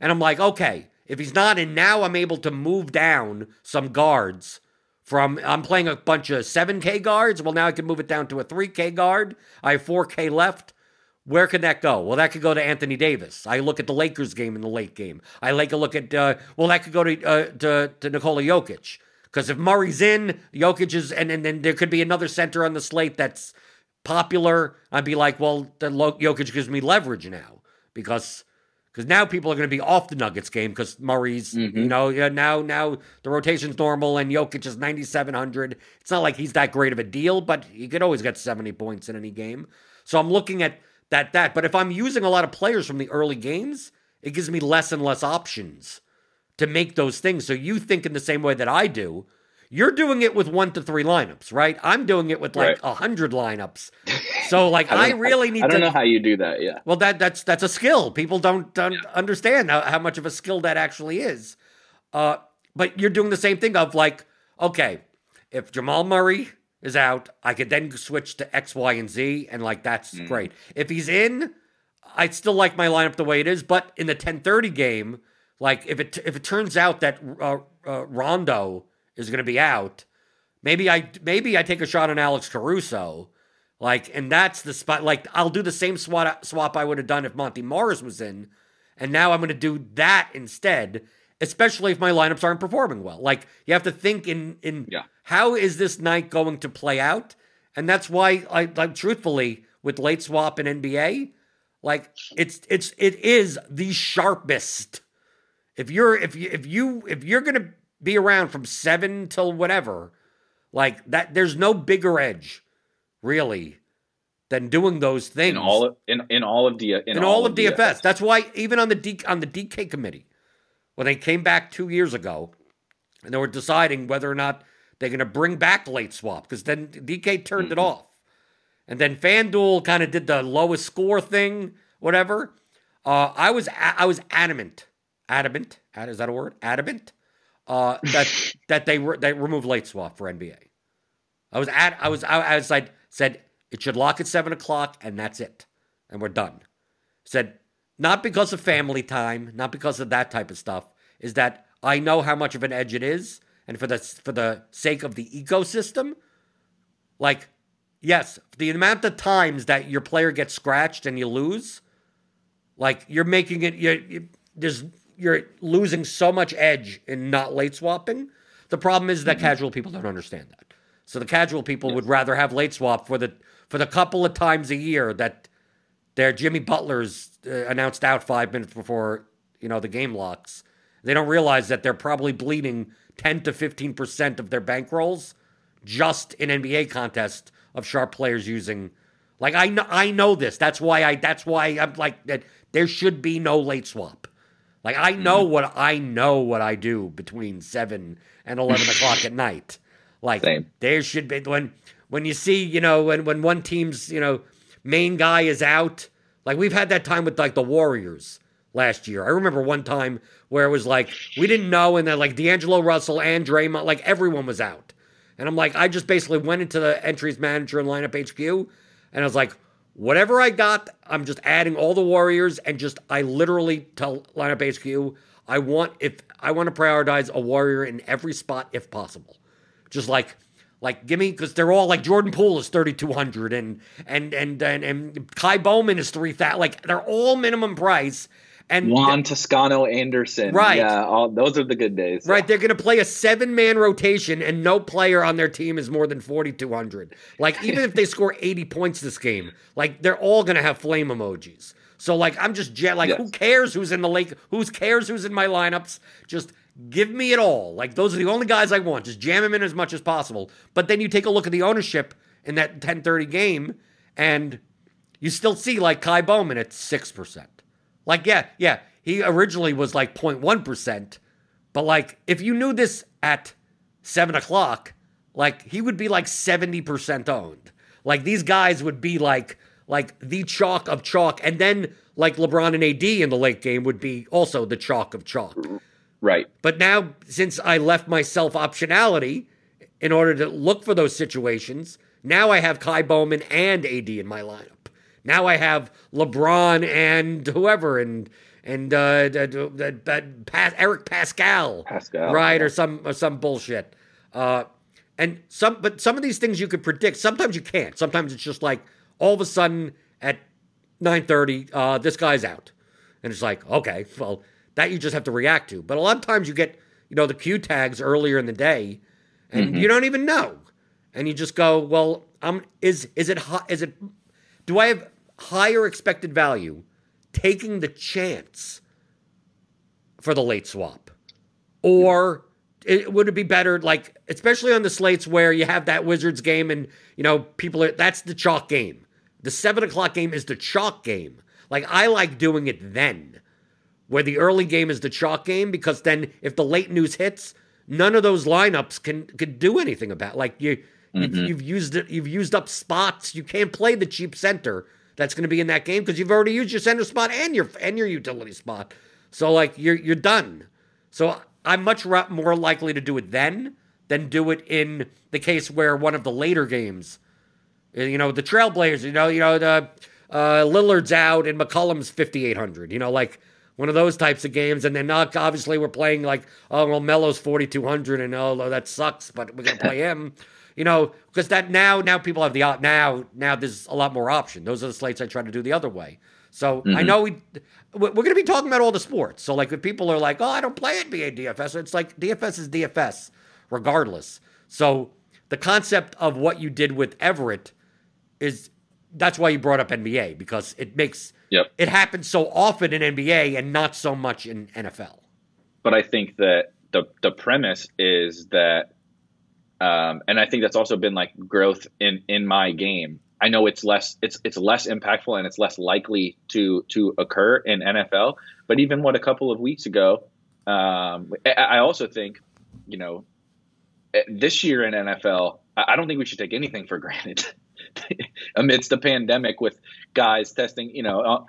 and I'm like, okay, if he's not in, now I'm able to move down some guards from I'm playing a bunch of 7K guards. Well, now I can move it down to a 3K guard. I have 4K left. Where can that go? Well, that could go to Anthony Davis. I look at the Lakers game in the late game. I like a look at uh, well, that could go to uh, to, to Nikola Jokic because if Murray's in, Jokic is, and, and then there could be another center on the slate that's popular. I'd be like, well, the Jokic gives me leverage now because because now people are going to be off the Nuggets game because Murray's, mm-hmm. you know, now now the rotation's normal and Jokic is ninety seven hundred. It's not like he's that great of a deal, but he could always get seventy points in any game. So I'm looking at that that. But if I'm using a lot of players from the early games, it gives me less and less options to make those things. So you think in the same way that I do. You're doing it with one to three lineups, right? I'm doing it with like a right. hundred lineups. So (laughs) like I, I really need. I don't to, know how you do that. Yeah. Well, that that's that's a skill. People don't, don't yeah. understand how, how much of a skill that actually is. Uh, but you're doing the same thing of like, okay, if Jamal Murray is out, I could then switch to X, Y, and Z, and like that's mm. great. If he's in, I'd still like my lineup the way it is. But in the 10:30 game, like if it if it turns out that uh, uh, Rondo is going to be out, maybe I maybe I take a shot on Alex Caruso, like, and that's the spot. Like, I'll do the same swap swap I would have done if Monte Morris was in, and now I'm going to do that instead especially if my lineups aren't performing well. Like you have to think in in yeah. how is this night going to play out, and that's why I like truthfully with late swap in NBA, like it's it's it is the sharpest. If you're if you if you if you're gonna be around from seven till whatever, like that, there's no bigger edge, really, than doing those things. In all of in, in all of D in, in all, all, of DFS. DFS. That's why even on the D on the DK committee, when they came back two years ago and they were deciding whether or not they're going to bring back late swap because then DK turned mm-hmm. it off. And then FanDuel kind of did the lowest score thing, whatever. Uh, I was I was adamant, adamant. Is that a word? Adamant. Uh, that (laughs) that they were they removed late swap for NBA. I was at I was I, was like said it should lock at seven o'clock and that's it, and we're done. Said not because of family time, not because of that type of stuff, is that I know how much of an edge it is, and for the for the sake of the ecosystem, like yes, the amount of times that your player gets scratched and you lose, like you're making it you're, you, there's you're losing so much edge in not late swapping. The problem is that mm-hmm. casual people don't understand that. So the casual people yes. would rather have late swap for the for the couple of times a year that their Jimmy Butler's uh, announced out five minutes before you know the game locks. They don't realize that they're probably bleeding ten to fifteen percent of their bankrolls just in NBA contests of sharp players using. Like I know, I know this. That's why I. That's why I'm like that. There should be no late swap. Like I know mm-hmm. what I know what I do between seven and eleven o'clock at night. Like Same. there should be when when you see you know when when one team's you know main guy is out. Like we've had that time with like the Warriors last year. I remember one time where it was like we didn't know, and then like D'Angelo Russell and Draymond, like everyone was out. And I'm like, I just basically went into the entries manager and lineup HQ, and I was like, whatever I got, I'm just adding all the Warriors, and just I literally tell lineup HQ, I want if I want to prioritize a Warrior in every spot if possible. Just like like, give me because they're all like Jordan Poole is thirty two hundred, and and and and and Ky Bowman is three thousand. Like, they're all minimum price, And Juan Toscano Anderson. Right. Yeah, all, those are the good days. Right, they're going to play a seven-man rotation, and no player on their team is more than forty-two hundred. Like, even if they (laughs) score eighty points this game, like they're all going to have flame emojis. So, like, I'm just jet. Like, Yes. who cares who's in the lake? Who cares who's in my lineups? Just give me it all. Like, those are the only guys I want. Just jam them in as much as possible. But then you take a look at the ownership in that 10:30 game, and you still see like Ky Bowman at six percent. Like, yeah, yeah, he originally was like 0.1 percent, but like if you knew this at seven o'clock, like he would be like 70 percent owned. Like these guys would be like like the chalk of chalk, and then like LeBron and AD in the late game would be also the chalk of chalk. Right. But now, since I left myself optionality in order to look for those situations, now I have Ky Bowman and AD in my lineup. Now I have LeBron and whoever and and uh, Eric Paschall, Paschall, right, yeah. or some or some bullshit. Uh, and some, but some of these things you could predict. Sometimes you can't. Sometimes it's just like all of a sudden at nine thirty, uh, this guy's out, and it's like, okay, well, that you just have to react to. But a lot of times you get, you know, the Q tags earlier in the day, and you don't even know, and you just go, well, um, is is it hot? is it? Do I have higher expected value taking the chance for the late swap, or it, would it be better, like especially on the slates where you have that Wizards game and you know people are that's the chalk game. The seven o'clock game is the chalk game. Like I like doing it then, where the early game is the chalk game because then if the late news hits, none of those lineups can can do anything about. Like you, you've, mm-hmm. you've used it, you've used up spots. You can't play the cheap center that's going to be in that game because you've already used your center spot and your and your utility spot. So like you're you're done. So I'm much more likely to do it then than do it in the case where one of the later games, uh, you know, the Trailblazers, you know, you know the uh, Lillard's out and McCollum's 5800. You know, like one of those types of games, and then not obviously we're playing like oh well Melo's 4200 and oh that sucks, but we're gonna play him. You know, because that now now people have the op now now there's a lot more option. Those are the slates I try to do the other way. So I mm-hmm. know we we're going to be talking about all the sports. So like if people are like, oh, I don't play NBA DFS, it's like DFS is DFS regardless. So the concept of what you did with Everett is that's why you brought up NBA because it makes Yep. it happens so often in NBA and not so much in NFL. but I think that the the premise is that, um, and I think that's also been like growth in in my game. I know it's less it's it's less impactful and it's less likely to to occur in NFL. But even what a couple of weeks ago, um, I, I also think, you know, eh, this year in NFL, I I don't think we should take anything for granted. (laughs) Amidst the pandemic, with guys testing, you know, uh,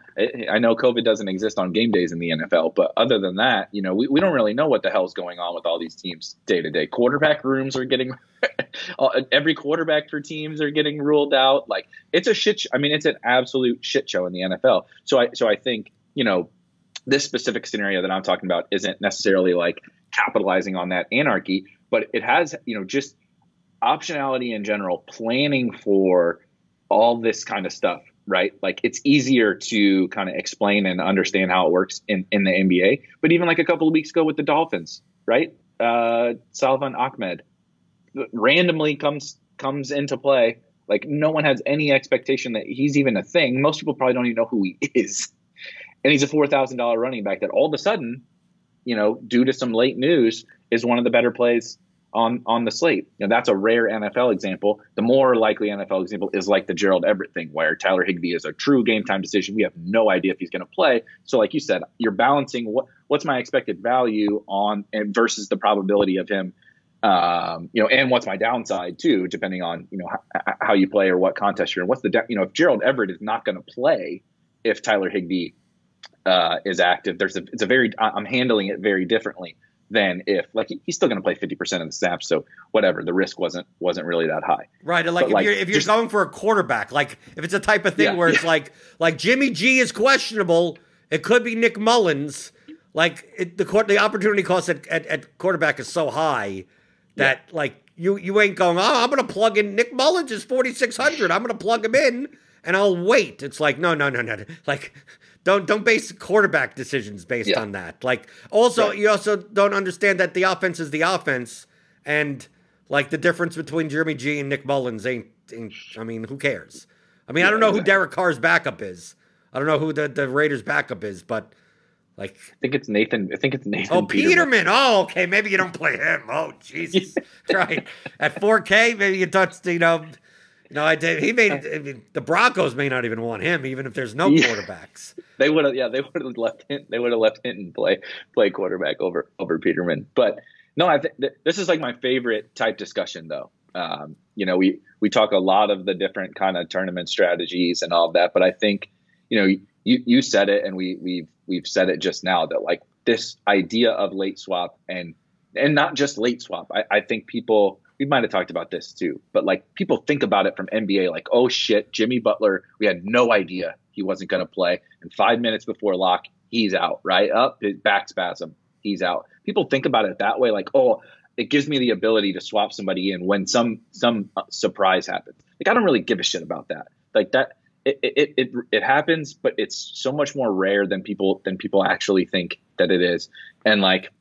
I know COVID doesn't exist on game days in the NFL, but other than that, you know, we, we don't really know what the hell's going on with all these teams day to day. Quarterback rooms are getting, (laughs) every quarterback for teams are getting ruled out. Like it's a shit. Sh- I mean, it's an absolute shit show in the NFL. So I so I think you know this specific scenario that I'm talking about isn't necessarily like capitalizing on that anarchy, but it has you know just optionality in general, planning for all this kind of stuff, right? Like it's easier to kind of explain and understand how it works in, in the NBA. But even like a couple of weeks ago with the Dolphins, right? Uh, Salvon Ahmed randomly comes comes into play. Like no one has any expectation that he's even a thing. Most people probably don't even know who he (laughs) is. And he's a four thousand dollar running back that all of a sudden, you know, due to some late news, is one of the better plays on on the slate. You that's a rare NFL example. The more likely NFL example is like the Gerald Everett thing, where Tyler Higbee is a true game time decision. We have no idea if he's going to play. So, like you said, you're balancing what what's my expected value on and versus the probability of him. Um, you know, and what's my downside too, depending on you know how, how you play or what contest you're in. What's the you know if Gerald Everett is not going to play if Tyler Higbee uh, is active, there's a it's a very I'm handling it very differently than if like he's still going to play 50% of the snaps so whatever the risk wasn't wasn't really that high Right, like if like, you're if you're just- going for a quarterback, like if it's a type of thing Yeah, where it's yeah. like like Jimmy G is questionable, it could be Nick Mullens. Like it, the court, the opportunity cost at, at, at quarterback is so high that like you you ain't going. Oh, I'm gonna plug in Nick Mullens is 4600. I'm gonna plug him in and I'll wait. It's like no no no no. Like don't don't base quarterback decisions based yeah. on that. Like also right. you also don't understand that the offense is the offense and like the difference between Jeremy G and Nick Mullens ain't, ain't I mean, who cares? I mean, yeah, I don't know exactly. who Derek Carr's backup is. I don't know who the, the Raiders backup is, but like I think it's Nathan. I think it's Nathan. Oh, Peterman. Peterman. Oh, okay. Maybe you don't play him. Oh, Jesus. (laughs) right. At 4K, maybe you touched. You know, know. I did. He made I mean, the Broncos may not even want him, even if there's no yeah. quarterbacks. (laughs) They would have. Yeah, they would have left. Him, they would have left Hinton play play quarterback over over Peterman. But no, I think this is like my favorite type discussion, though. Um, you know, we we talk a lot of the different kind of tournament strategies and all of that, but I think you know you you said it, and we we've we've said it just now that like this idea of late swap and and not just late swap. I, I think people we might have talked about this too, but like people think about it from NBA like, oh shit, Jimmy Butler, we had no idea he wasn't going to play, and five minutes before lock, he's out. Right up, his back spasm, he's out. People think about it that way, like, oh, it gives me the ability to swap somebody in when some some uh, surprise happens. Like I don't really give a shit about that. Like that it, it, it, it happens, but it's so much more rare than people than people actually think that it is. And like,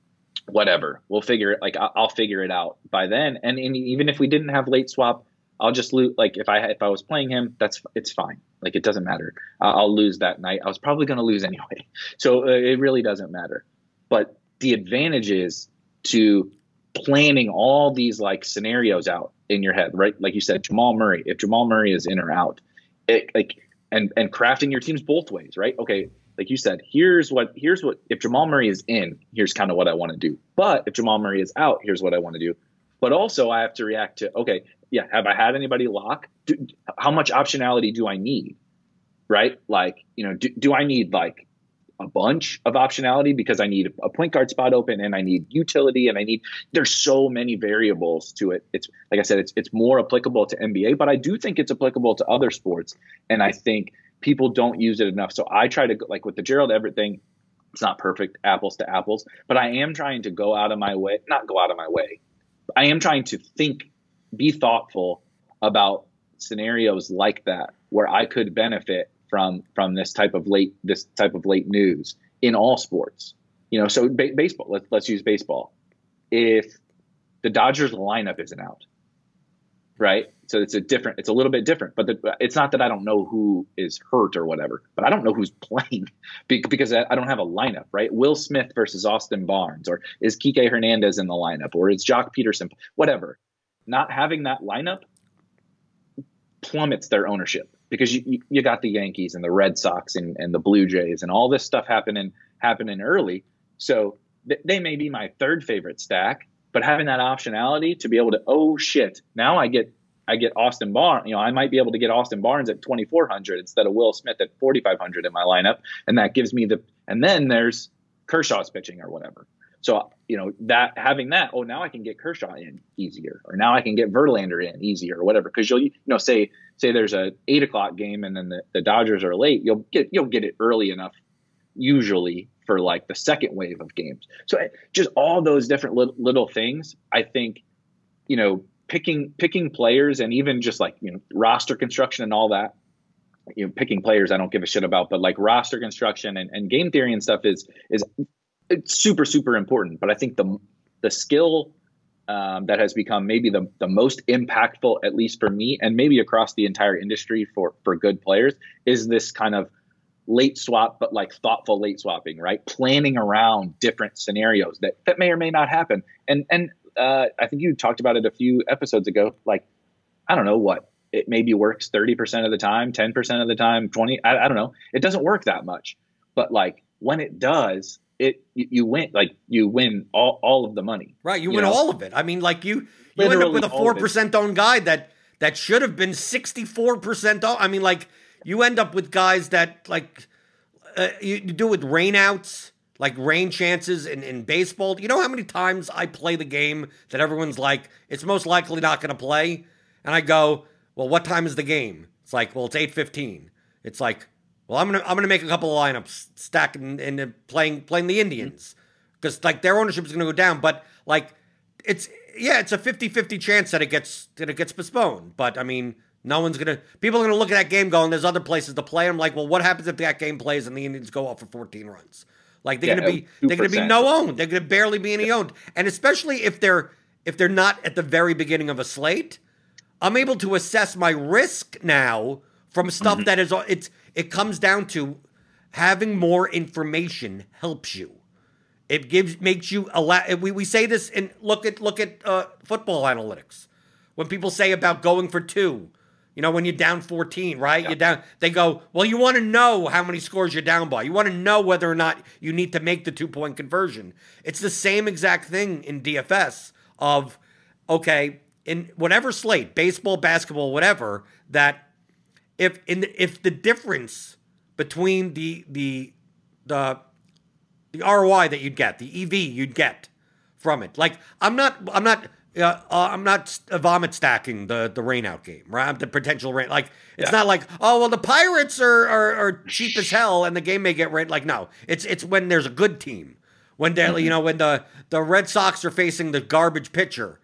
whatever, we'll figure it. Like, I'll, I'll figure it out by then. And, and, even if we didn't have late swap, I'll just lose. Like, if I if I was playing him, that's it's fine. Like, it doesn't matter. I'll lose that night. I was probably going to lose (laughs) anyway, so uh, it really doesn't matter. But the advantage is to planning all these like scenarios out in your head, right? Like you said, Jamal Murray. If Jamal Murray is in or out, it, like and and crafting your teams both ways, right? Okay, like you said, here's what here's what if Jamal Murray is in, here's kind of what I want to do. But if Jamal Murray is out, here's what I want to do. But also I have to react to okay, yeah, have I had anybody lock? Do, how much optionality do I need? Right? Like, you know, do, do I need like a bunch of optionality because I need a point guard spot open and I need utility and I need there's so many variables to it. It's like I said, it's it's more applicable to NBA, but I do think it's applicable to other sports. And I think people don't use it enough. So I try to like with the Gerald Everett thing, it's not perfect apples to apples, but I am trying to go out of my way, not go out of my way. I am trying to think, be thoughtful about scenarios like that where I could benefit from from this type of late this type of late news in all sports. You know, so ba- baseball. Let's let's use baseball. If the Dodgers lineup isn't out, right? So it's a different. It's a little bit different. But the, it's not that I don't know who is hurt or whatever, but I don't know who's (laughs) playing because I don't have a lineup, right? Will Smith versus Austin Barnes, or is Kike Hernandez in the lineup, or is Joc Pederson, whatever. Not having that lineup plummets their ownership because you, you got the Yankees and the Red Sox and, and the Blue Jays and all this stuff happening happening early. So th- they may be my third favorite stack, but having that optionality to be able to oh shit, now I get I get Austin Barnes. You know, I might be able to get Austin Barnes at 2400 instead of Will Smith at 4500 in my lineup, and that gives me the. And then there's Kershaw's pitching or whatever. So you know that having that, oh now I can get Kershaw in easier, or now I can get Verlander in easier, or whatever. Because you'll you know say say there's a eight o'clock game and then the, the Dodgers are late, you'll get you'll get it early enough usually for like the second wave of games. So just all those different little, little things, I think, you know, picking picking players and even just like you know roster construction and all that. You know, picking players I don't give a shit about, but like roster construction and, and game theory and stuff is is super super important. But I think the the skill um, that has become maybe the, the most impactful, at least for me, and maybe across the entire industry for for good players, is this kind of late swap, but like thoughtful late swapping, right? Planning around different scenarios that that may or may not happen. And and uh, I think you talked about it a few episodes ago. Like I don't know what it maybe works thirty percent of the time, ten percent of the time, twenty. I, I don't know. It doesn't work that much, but like when it does, it you win like you win all, all of the money. Right, you, you win know? all of it. I mean, like you you Literally end up with a four percent owned guy that that should have been sixty four percent owned. I mean, like you end up with guys that like uh, you, you, do with rainouts, like rain chances in, in baseball. You know how many times I play the game that everyone's like, it's most likely not going to play, and I go, well, what time is the game? It's like, well, it's eight fifteen. It's like, well, I'm gonna I'm gonna make a couple of lineups, stacking and playing playing the Indians mm-hmm. because like their ownership is gonna go down. But like it's yeah, it's a 50-50 chance that it gets that it gets postponed. But I mean, No one's gonna. People are gonna look at that game going. There's other places to play. I'm like, well, what happens if that game plays and the Indians go off for 14 runs? Like they're Yeah, gonna be they're gonna be no owned. They're gonna barely be any owned. And especially if they're if they're not at the very beginning of a slate, I'm able to assess my risk now from stuff that is it's it comes down to having more information helps you. It gives makes you allow. We, we say this and look at look at uh, football analytics. When people say about going for two, you know, when you're down 14, right? You're down. They go, well, you want to know how many scores you're down by. You want to know whether or not you need to make the two point conversion. It's the same exact thing in DFS of okay in whatever slate, baseball, basketball, whatever. That if in the, if the difference between the the the the ROI that you'd get, the EV you'd get from it. Like I'm not, I'm not, uh, uh, I'm not vomit stacking the the rainout game, right? The potential rain. Like it's Yeah. not like oh well the Pirates are, are are (laughs) cheap as hell and the game may get rain. Like no, it's it's when there's a good team. When they are you know when the the Red Sox are facing the garbage pitcher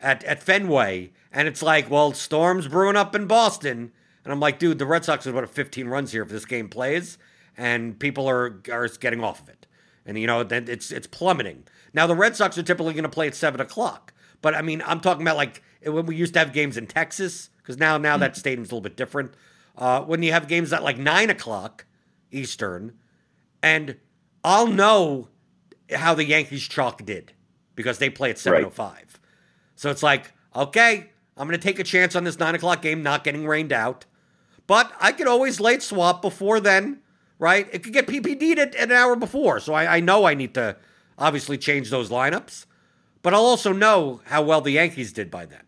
at at Fenway and it's like well storms brewing up in Boston and I'm like dude the Red Sox are about 15 runs here if this game plays and people are are getting off of it and you know then it's it's plummeting. Now the Red Sox are typically going to play at seven o'clock, but I mean I'm talking about like when we used to have games in Texas because now now that stadium's a little bit different. Uh, when you have games at like nine o'clock Eastern, and I'll know how the Yankees chalk did because they play at seven oh five. So it's like okay, I'm going to take a chance on this nine o'clock game not getting rained out. But I could always late swap before then, right? It could get PPD'd at an hour before. So I, I know I need to obviously change those lineups. But I'll also know how well the Yankees did by then.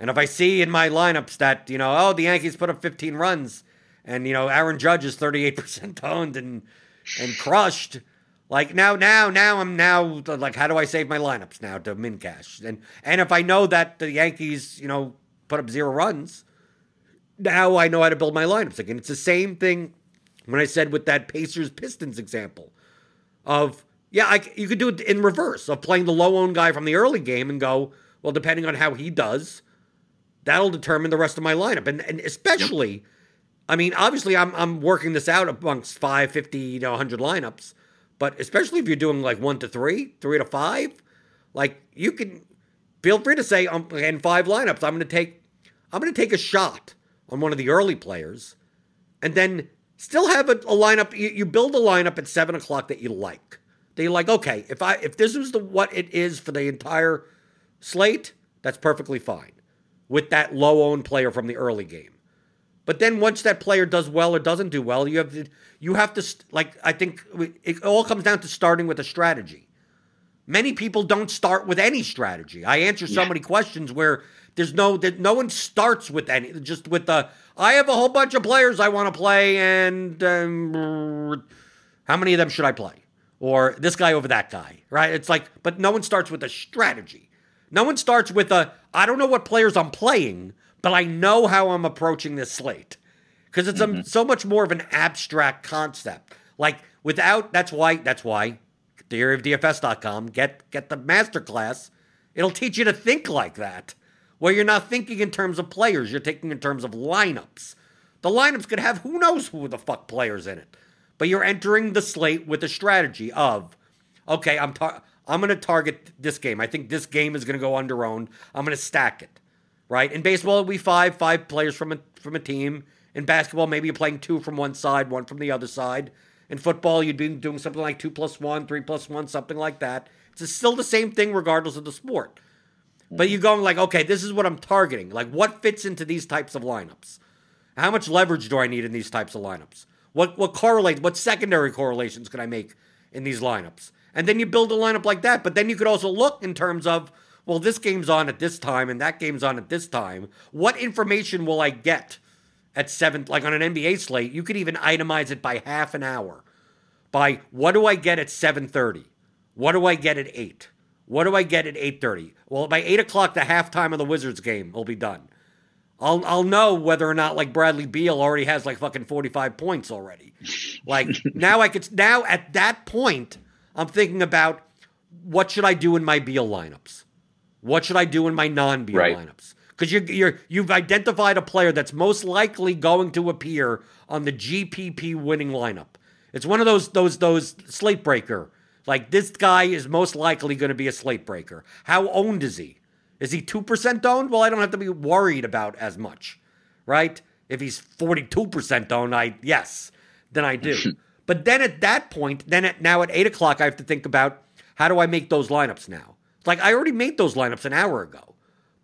And if I see in my lineups that, you know, oh, the Yankees put up 15 runs and, you know, Aaron Judge is 38% owned and and crushed. Like now, now, now I'm now like, how do I save my lineups now to min cash? And and if I know that the Yankees, you know, put up zero runs, now I know how to build my lineups again. It's the same thing when I said with that Pacers Pistons example of yeah, I, you could do it in reverse of playing the low owned guy from the early game and go well, depending on how he does, that'll determine the rest of my lineup, and and especially. I mean, obviously, I'm I'm working this out amongst 5, 50, you know, 100 lineups, but especially if you're doing like one to three, three to five, like you can feel free to say um, in five lineups, I'm going to take I'm going to take a shot on one of the early players, and then still have a, a lineup. You, you build a lineup at seven o'clock that you like. That you're like, okay, if I if this was the what it is for the entire slate, that's perfectly fine with that low owned player from the early game. But then once that player does well or doesn't do well, you have to you have to like I think it all comes down to starting with a strategy. Many people don't start with any strategy. I answer so Yeah. many questions where there's no that no one starts with any just with the I have a whole bunch of players I want to play and um, how many of them should I play? Or this guy over that guy, right? It's like but no one starts with a strategy. No one starts with a I don't know what players I'm playing, but I know how I'm approaching this slate. Because it's a, mm-hmm. so much more of an abstract concept. Like without that's why that's why theoryofdfs.com get get the masterclass. It'll teach you to think like that. Where you're not thinking in terms of players, you're thinking in terms of lineups. The lineups could have who knows who the fuck players in it. But you're entering the slate with a strategy of okay, I'm tar- I'm going to target this game. I think this game is going to go under owned. I'm going to stack it. Right? In baseball, we five five players from a from a team. In basketball, maybe you're playing two from one side, one from the other side. In football, you'd be doing something like two plus one, three plus one, something like that. It's still the same thing regardless of the sport. But you're going like, okay, this is what I'm targeting. Like, what fits into these types of lineups? How much leverage do I need in these types of lineups? What what correlate? What secondary correlations can I make in these lineups? And then you build a lineup like that. But then you could also look in terms of, well, this game's on at this time and that game's on at this time. What information will I get at seven? Like on an NBA slate, you could even itemize it by half an hour. By what do I get at seven thirty? What do I get at eight? What do I get at eight thirty? Well, by eight o'clock, the halftime of the Wizards game will be done. I'll I'll know whether or not like Bradley Beal already has like fucking 45 points already. Like (laughs) now I could now at that point I'm thinking about what should I do in my Beal lineups? What should I do in my non-Beal Right. lineups? because you're, you're you've identified a player that's most likely going to appear on the GPP winning lineup. It's one of those those those slate breaker. Like this guy is most likely going to be a slate breaker. How owned is he? Is he two percent owned? Well, I don't have to be worried about as much, right? If he's forty two percent owned, I yes, then I do. (laughs) but then at that point, then at now at eight o'clock, I have to think about how do I make those lineups now. Like I already made those lineups an hour ago.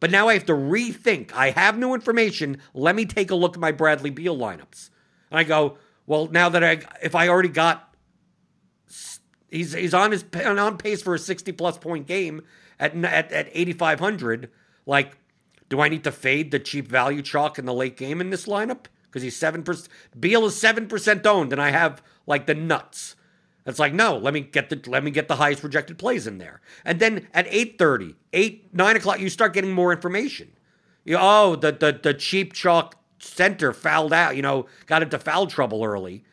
But now I have to rethink. I have new information. Let me take a look at my Bradley Beal lineups. And I go, well, now that I, if I already got, he's he's on his on pace for a sixty plus point game at at, at eighty five hundred. Like, do I need to fade the cheap value chalk in the late game in this lineup because he's seven percent? Beal is seven percent owned, and I have like the nuts. It's like, no, let me get the let me get the highest projected plays in there. And then at 8:30, 8, 9 o'clock, you start getting more information. You oh, the the the cheap chalk center fouled out, you know, got into foul trouble early.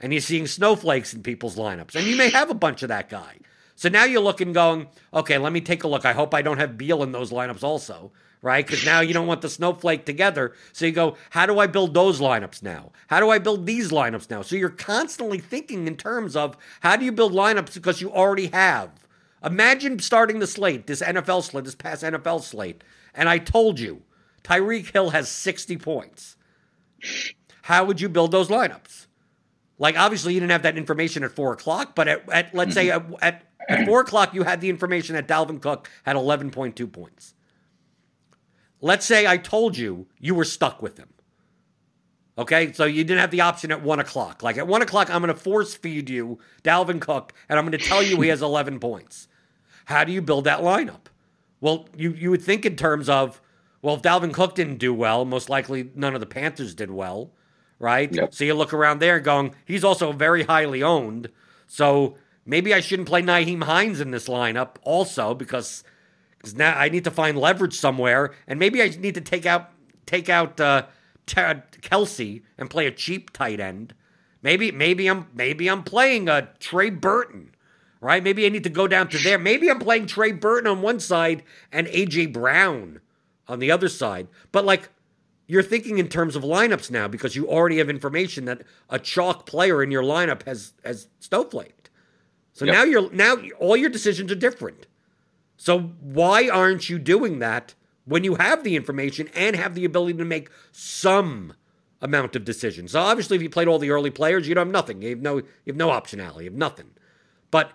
And you're seeing snowflakes in people's lineups. And you may have a bunch of that guy. So now you're looking, going, okay, let me take a look. I hope I don't have Beal in those lineups also right? Because now you don't want the snowflake together. So you go, how do I build those lineups now? How do I build these lineups now? So you're constantly thinking in terms of how do you build lineups because you already have. Imagine starting the slate, this NFL slate, this past NFL slate, and I told you Tyreek Hill has 60 points. How would you build those lineups? Like, obviously, you didn't have that information at four o'clock, but at, at let's say mm-hmm. at, at, at four o'clock, you had the information that Dalvin Cook had 11.2 points. Let's say I told you you were stuck with him. Okay, so you didn't have the option at one o'clock. Like at one o'clock, I'm going to force feed you Dalvin Cook, and I'm going to tell you he has 11 points. How do you build that lineup? Well, you you would think in terms of, well, if Dalvin Cook didn't do well, most likely none of the Panthers did well, right? Yep. So you look around there going, he's also very highly owned. So maybe I shouldn't play Nyheim Hines in this lineup also because because now I need to find leverage somewhere, and maybe I need to take out take out uh, Kelce and play a cheap tight end. Maybe maybe I'm maybe I'm playing a Trey Burton, right? Maybe I need to go down to there. Maybe I'm playing Trey Burton on one side and AJ Brown on the other side. But like you're thinking in terms of lineups now because you already have information that a chalk player in your lineup has has snowflaked. So yep. now you're now all your decisions are different. So why aren't you doing that when you have the information and have the ability to make some amount of decisions? So obviously, if you played all the early players, you don't have nothing. You have no, you have no optionality. You have nothing. But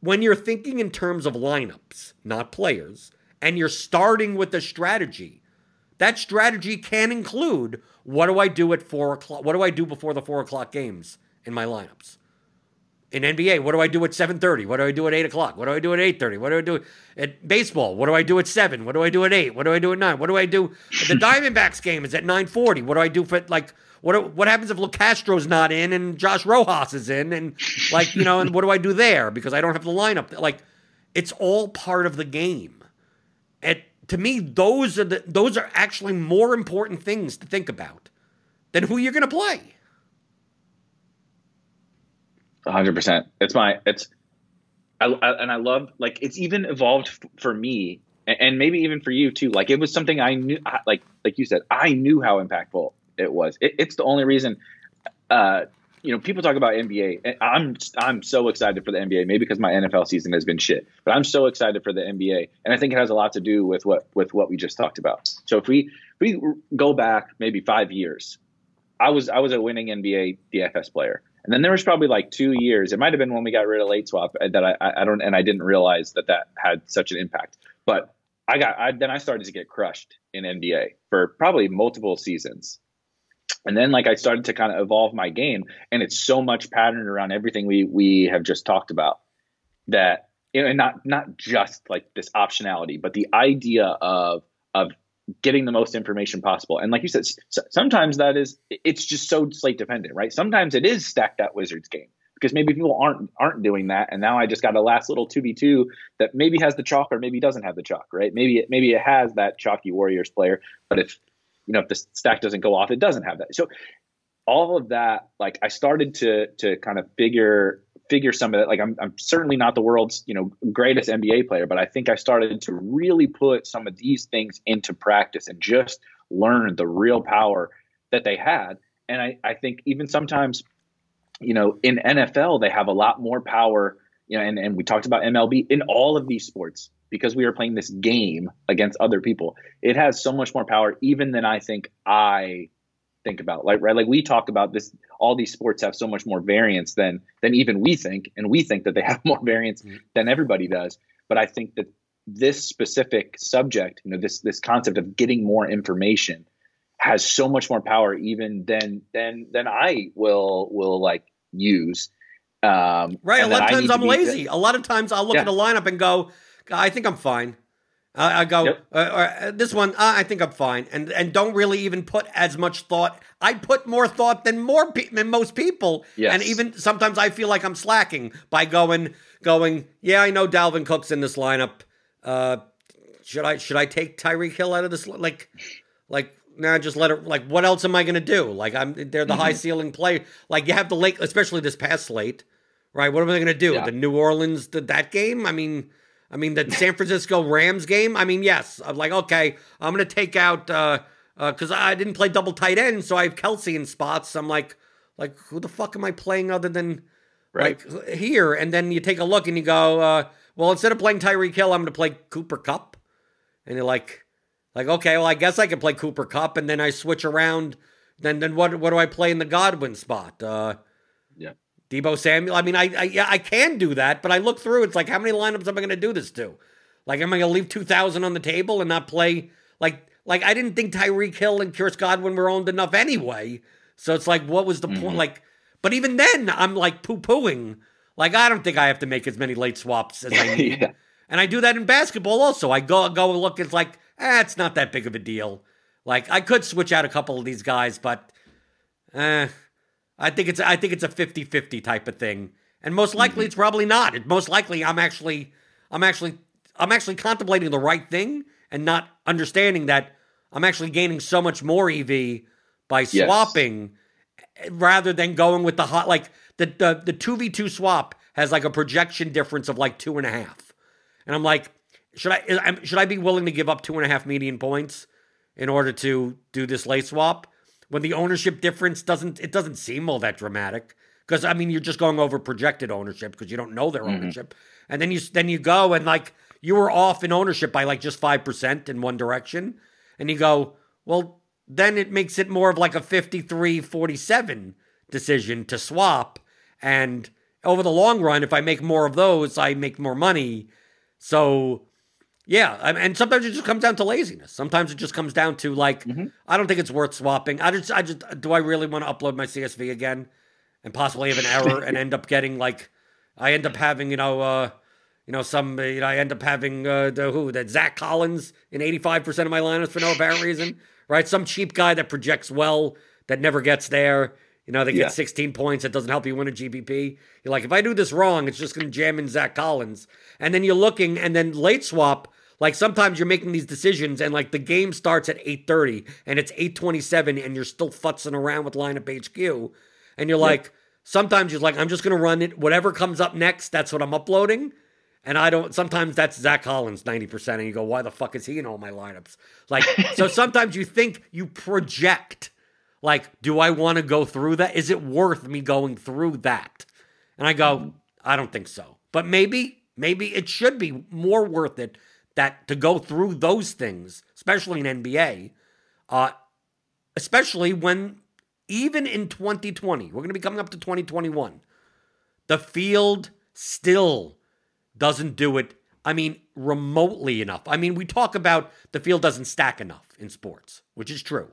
when you're thinking in terms of lineups, not players, and you're starting with a strategy, that strategy can include what do I do at four o'clock? What do I do before the four o'clock games in my lineups? In NBA, what do I do at 7:30? What do I do at 8 o'clock? What do I do at 8:30? What do I do at baseball? What do I do at 7? What do I do at 8? What do I do at 9? What do I do? The Diamondbacks game is at 9:40. What do I do for like what what happens if Locastro's not in and Josh Rojas is in and like you know and what do I do there because I don't have the lineup like it's all part of the game. And to me, those are the those are actually more important things to think about than who you're going to play hundred percent. It's my it's, I, I, and I love like it's even evolved f- for me and, and, maybe even for you too. Like it was something I knew, like like you said, I knew how impactful it was. It, it's the only reason. Uh, you know, people talk about NBA. I'm I'm so excited for the NBA, maybe because my NFL season has been shit, but I'm so excited for the NBA, and I think it has a lot to do with what with what we just talked about. So if we if we go back maybe five years, I was I was a winning NBA DFS player. And then there was probably like two years. It might have been when we got rid of late swap uh, that I, I don't and I didn't realize that that had such an impact. But I got I, then I started to get crushed in NBA for probably multiple seasons. And then like I started to kind of evolve my game, and it's so much patterned around everything we we have just talked about that you know, and not not just like this optionality, but the idea of of getting the most information possible. And like you said, sometimes that is it's just so slate dependent, right? Sometimes it is stacked that Wizards game because maybe people aren't aren't doing that, and now I just got a last little two v two that maybe has the chalk or maybe doesn't have the chalk, right? Maybe it maybe it has that chalky Warriors player, but if you know if the stack doesn't go off, it doesn't have that. So all of that, like I started to to kind of figure figure some of that. Like I'm, I'm certainly not the world's you know greatest NBA player, but I think I started to really put some of these things into practice and just learn the real power that they had. And I, I think even sometimes, you know, in NFL they have a lot more power. You know, and, and we talked about MLB in all of these sports because we are playing this game against other people. It has so much more power even than I think I think about. Like right, like we talk about this. All these sports have so much more variance than than even we think, and we think that they (laughs) have more variance mm-hmm. than everybody does. But I think that this specific subject, you know, this this concept of getting more information, has so much more power even than than than I will will like use. Um, right. A lot of times I'm lazy. a lot of times I'll look yeah. at a lineup and go, I think I'm fine. I, I go, yep. uh, uh, this one, uh, I think I'm fine, and and don't really even put as much thought. I put more thought than more pe- than most people, yes. and even sometimes I feel like I'm slacking by going going. Yeah, I know Dalvin Cook's in this lineup. Uh, should I should I take Tyreek Hill out of this? Like, like now nah, just let it. Like, what else am I going to do? Like, I'm they're the mm-hmm. high ceiling play. Like, you have the late, especially this past slate, right? What am I going to do? Yeah. The New Orleans, the, that game. I mean I mean, the San Francisco Rams game. I mean, yes, I'm like, okay, I'm gonna take out because uh, uh, I didn't play double tight end, so I have Kelce in spots. I'm like, like who the fuck am I playing other than right like here? And then you take a look and you go, uh, well, instead of playing Tyreek Hill, I'm gonna play Cooper Kupp, and you're like, like okay, well, I guess I can play Cooper Kupp, and then I switch around. Then then what what do I play in the Godwin spot? Uh, yeah. Deebo Samuel. I mean, I, I yeah, I can do that, but I look through. It's like, how many lineups am I going to do this to? Like, am I going to leave two thousand on the table and not play? Like, like I didn't think Tyreek Hill and Chris Godwin were owned enough anyway. So it's like, what was the mm-hmm. point? Like, but even then, I'm like poo pooing. Like, I don't think I have to make as many late swaps as I (laughs) need. yeah. And I do that in basketball also. I go go and look. It's like, eh, it's not that big of a deal. Like, I could switch out a couple of these guys, but, eh. I think it's I think it's a 50-50 type of thing. And most likely mm-hmm. it's probably not. It, most likely I'm actually I'm actually I'm actually contemplating the right thing and not understanding that I'm actually gaining so much more EV by swapping yes. rather than going with the hot like the the the two v two swap has like a projection difference of like two and a half, and I'm like, should I should I be willing to give up two and a half median points in order to do this late swap? When the ownership difference doesn't it doesn't seem all that dramatic. Because I mean you're just going over projected ownership because you don't know their mm-hmm. ownership, and then you then you go and like you were off in ownership by like just five percent in one direction, and you go well then it makes it more of like a 53-47 decision to swap. And over the long run if I make more of those I make more money. So yeah, and sometimes it just comes down to laziness. Sometimes it just comes down to like, mm-hmm. I don't think it's worth swapping. I just, I just, do I really want to upload my CSV again, and possibly have an error and end up getting like, I end up having you know, uh, you know, some, you know, I end up having uh, the who that Zach Collins in eighty five percent of my lineups for no apparent reason, right? Some cheap guy that projects well that never gets there. You know, they get yeah. 16 points. It doesn't help you win a GPP. You're like, if I do this wrong, it's just going to jam in Zach Collins. And then you're looking, and then late swap, like sometimes you're making these decisions, and like the game starts at 8:30, and it's 8:27, and you're still futzing around with lineup HQ, and you're like, sometimes you're like, I'm just going to run it. Whatever comes up next, that's what I'm uploading. And I don't, sometimes that's Zach Collins 90%. And you go, why the fuck is he in all my lineups? Like, (laughs) so sometimes you think you project like, do I want to go through that? Is it worth me going through that? And I go, mm-hmm. I don't think so. But maybe, maybe it should be more worth it that to go through those things, especially in NBA, uh, especially when even in 2020, we're going to be coming up to 2021, the field still doesn't do it. I mean, remotely enough. I mean, we talk about the field doesn't stack enough in sports, which is true.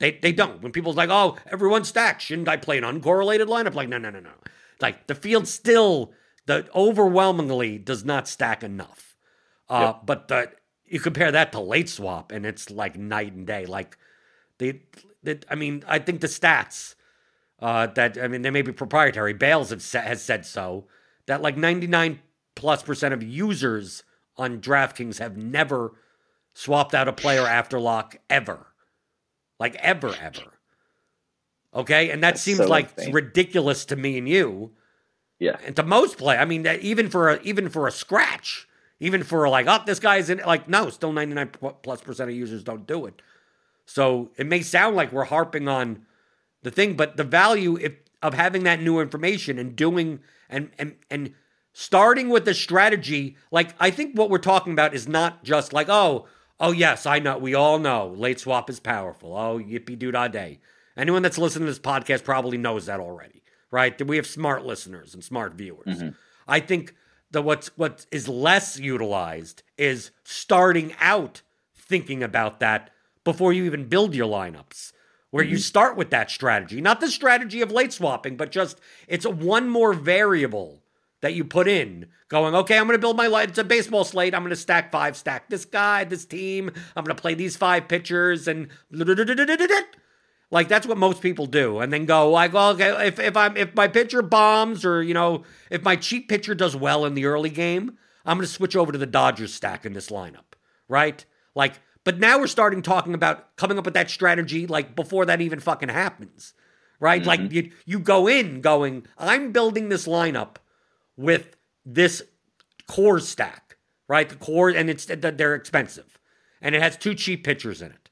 They they don't. When people's like, oh, everyone's stacked, shouldn't I play an uncorrelated lineup? Like, no, no, no, no. Like the field still, the overwhelmingly does not stack enough. Uh, yep. But the, you compare that to late swap, and it's like night and day. Like the, the I mean, I think the stats uh, that I mean they may be proprietary. Bales have sa- has said so that like ninety nine plus percent of users on DraftKings have never swapped out a player after lock ever. Like ever, ever. Okay? And that That's seems so like ridiculous to me and you. Yeah. And to most play, I mean, even for a, even for a scratch, even for like, oh, this guy's in, like, no, still 99 plus percent of users don't do it. So it may sound like we're harping on the thing, but the value if, of having that new information and doing and and and starting with the strategy, like I think what we're talking about is not just like, oh, oh yes, I know, we all know late swap is powerful. Oh, yippee doo da day. Anyone that's listening to this podcast probably knows that already, right? That we have smart listeners and smart viewers. Mm-hmm. I think that what's what is less utilized is starting out thinking about that before you even build your lineups where mm-hmm. you start with that strategy. Not the strategy of late swapping but just it's a one more variable that you put in going okay i'm going to build my light it's a baseball slate. I'm going to stack five stack this guy this team. I'm going to play these five pitchers and like that's what most people do and then go like well okay if, if i'm if my pitcher bombs or you know if my cheap pitcher does well in the early game i'm going to switch over to the dodgers stack in this lineup right like but now we're starting talking about coming up with that strategy like before that even fucking happens. Right? Mm-hmm. Like you you go in going, I'm building this lineup with this core stack, right? The core and it's they're expensive. And it has two cheap pitchers in it.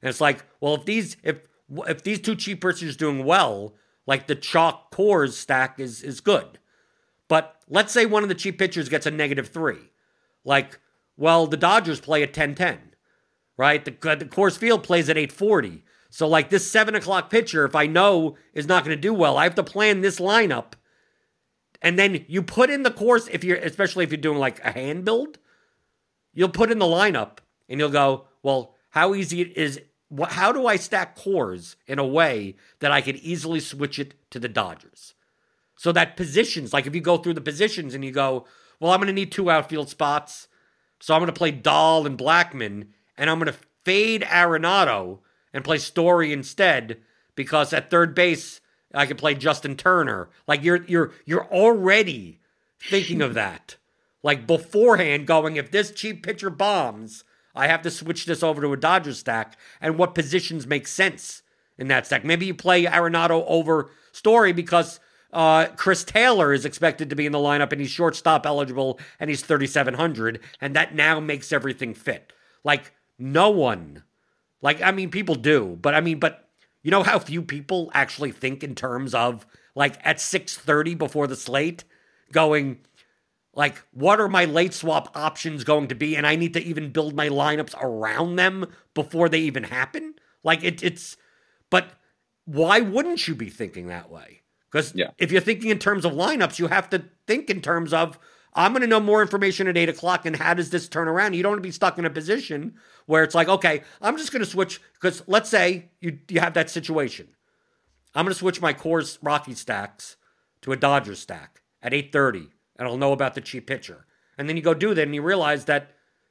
And it's like, well, if these if if these two cheap pitchers doing well, like the chalk Coors stack is is good. But let's say one of the cheap pitchers gets a negative three. Like, well, the Dodgers play at 10 10 right? The, uh, the Coors Field plays at 840. So, like this seven o'clock pitcher, if I know is not going to do well, I have to plan this lineup. And then you put in the Coors, if you're, especially if you're doing like a hand build, you'll put in the lineup and you'll go, well, how easy is. What, how do I stack Coors in a way that I can easily switch it to the Dodgers? So that positions, like if you go through the positions and you go, well, I'm going to need two outfield spots. So I'm going to play Dahl and Blackmon, and I'm going to fade Arenado and play Story instead because at third base I can play Justin Turner. Like you're you're you're already thinking of that. Like beforehand going if this cheap pitcher bombs, I have to switch this over to a Dodgers stack and what positions make sense in that stack. Maybe you play Arenado over Story because uh, Chris Taylor is expected to be in the lineup and he's shortstop eligible and he's 3,700, and that now makes everything fit. Like, no one. Like, I mean, people do, but I mean, but you know how few people actually think in terms of like at 6:30 before the slate going like what are my late swap options going to be and I need to even build my lineups around them before they even happen? Like it, it's but why wouldn't you be thinking that way? Because yeah. if you're thinking in terms of lineups, you have to think in terms of I'm going to know more information at eight o'clock. And how does this turn around? You don't want to be stuck in a position where it's like, okay, I'm just going to switch. Because let's say you, you have that situation. I'm going to switch my Coors Rocky stacks to a Dodgers stack at 8:30, and I'll know about the cheap pitcher. And then you go do that, and you realize that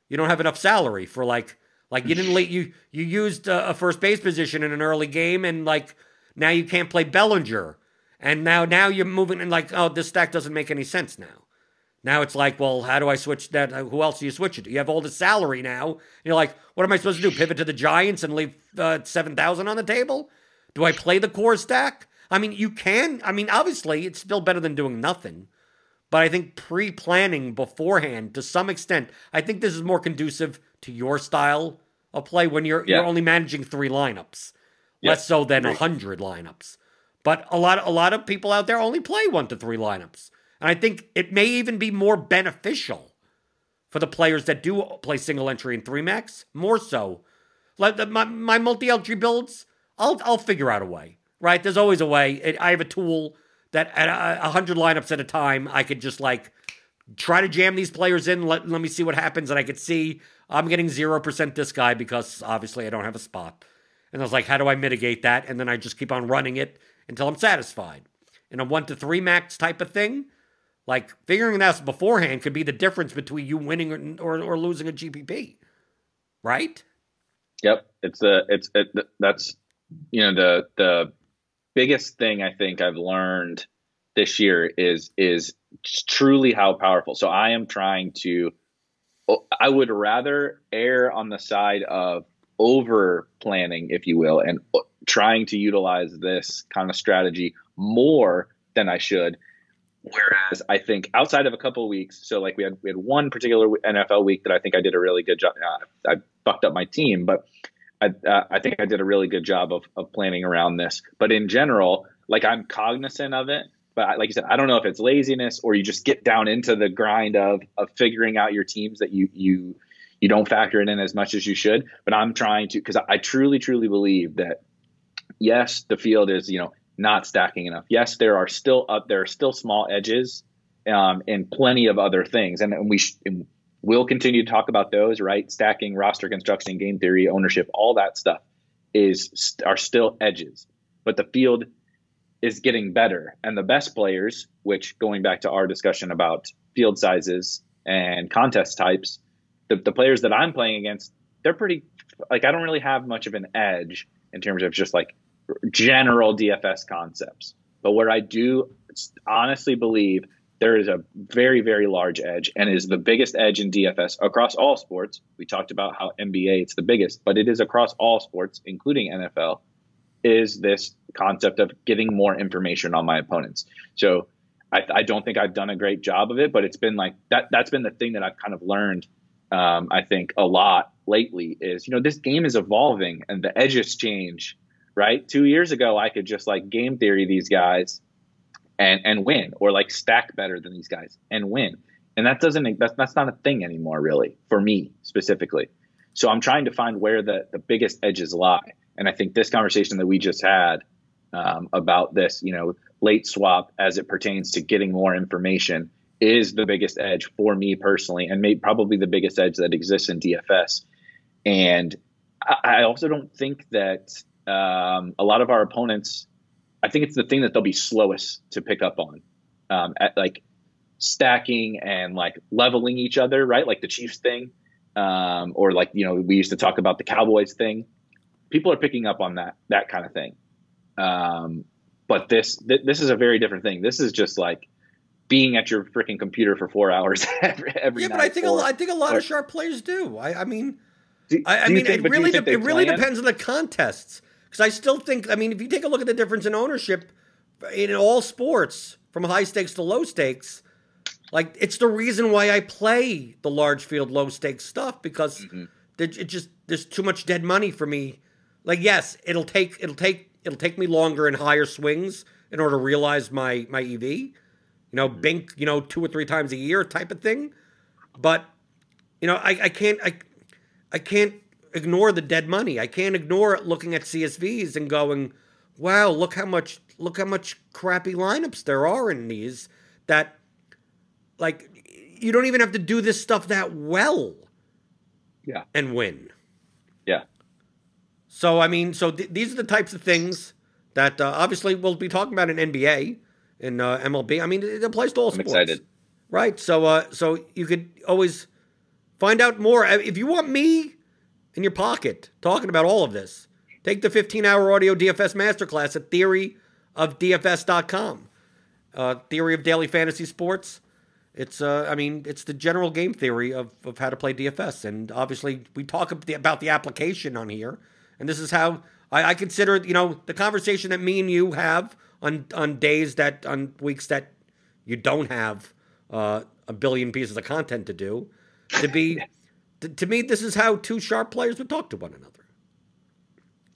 you don't have enough salary for like like you didn't you you used a, a first base position in an early game, and like now you can't play Bellinger, and now now you're moving and like oh this stack doesn't make any sense now. Now it's like, well, how do I switch that? Who else do you switch it to? You have all the salary now. You're like, what am I supposed to do? Pivot to the Giants and leave uh, 7,000 on the table? Do I play the core stack? I mean, you can. I mean, obviously, it's still better than doing nothing. But I think pre planning beforehand, to some extent, I think this is more conducive to your style of play when you're, yeah. you're only managing three lineups, yeah. less so than a 100 lineups. But a lot, a lot of people out there only play one to three lineups. And I think it may even be more beneficial for the players that do play single entry and three max, more so. Like the, my, my multi entry builds, I'll, I'll figure out a way, right? There's always a way. It, I have a tool that at a, 100 lineups at a time, I could just like try to jam these players in, let, let me see what happens. And I could see I'm getting 0% this guy because obviously I don't have a spot. And I was like, how do I mitigate that? And then I just keep on running it until I'm satisfied. In a one to three max type of thing, like figuring that out beforehand could be the difference between you winning or, or, or losing a GPP, right? Yep, it's a it's it, that's you know the the biggest thing I think I've learned this year is is truly how powerful. So I am trying to I would rather err on the side of over planning, if you will, and trying to utilize this kind of strategy more than I should Whereas I think outside of a couple of weeks, so like we had we had one particular NFL week that I think I did a really good job. I fucked up my team, but I, uh, I think I did a really good job of, of planning around this. But in general, like I'm cognizant of it, but I, like you said, I don't know if it's laziness or you just get down into the grind of of figuring out your teams that you you you don't factor it in as much as you should. But I'm trying to because I, truly truly believe that yes, the field is you know not stacking enough. Yes, there are still up there are still small edges um, and plenty of other things, and, and we sh- and we'll continue to talk about those. Right, stacking, roster construction, game theory, ownership, all that stuff is are still edges, but the field is getting better, and the best players, which going back to our discussion about field sizes and contest types, the, the players that I'm playing against, they're pretty like I don't really have much of an edge in terms of just like general DFS concepts. But where I do honestly believe there is a very, very large edge and is the biggest edge in DFS across all sports. We talked about how NBA it's the biggest, but it is across all sports, including NFL, is this concept of getting more information on my opponents. So I, I don't think I've done a great job of it, but it's been like that. That's been the thing that I've kind of learned. Um, I think a lot lately is you know this game is evolving and the edges change right? Two years ago, I could just like game theory these guys and and win, or like stack better than these guys and win. And that doesn't that's that's not a thing anymore, really, for me specifically. So I'm trying to find where the the biggest edges lie. And I think this conversation that we just had um, about this, you know, late swap as it pertains to getting more information is the biggest edge for me personally, and maybe probably the biggest edge that exists in DFS. And I also don't think that um, a lot of our opponents, I think it's the thing that they'll be slowest to pick up on, um, at like stacking and like leveling each other, right? Like the Chiefs thing, um, or like you know we used to talk about the Cowboys thing. People are picking up on that that kind of thing. Um, but this th- this is a very different thing. This is just like being at your freaking computer for four (laughs) hours every, every yeah, but I think or, a, I think a lot or, of sharp players do. I, I mean, do, I, I mean, think, it really de- it really depends on the contests. Because I still think, I mean, if you take a look at the difference in ownership in all sports, from high stakes to low stakes, like it's the reason why I play the large field, low stakes stuff because mm-hmm. it just there's too much dead money for me. Like, yes, it'll take it'll take it'll take me longer in higher swings in order to realize my my EV. You know, mm-hmm. bink, you know, two or three times a year type of thing. But you know, I, I can't I I can't ignore the dead money. I can't ignore it looking at CSVs and going, "Wow, look how much look how much crappy lineups there are in these that like you don't even have to do this stuff that well." Yeah. And win. Yeah. So I mean, so th- these are the types of things that uh, obviously we'll be talking about in NBA in uh, MLB. I mean, it applies to all I'm sports. Excited. Right. So uh, so you could always find out more if you want me in your pocket talking about all of this. Take the 15 hour audio DFS masterclass at theoryofdfs.com. Uh, theory of daily fantasy sports. It's, uh, I mean, it's the general game theory of, of how to play DFS. And obviously, we talk about the application on here. And this is how I, I consider, you know, the conversation that me and you have on, on days that, on weeks that you don't have uh, a billion pieces of content to do, to be. (laughs) to me, this is how two sharp players would talk to one another.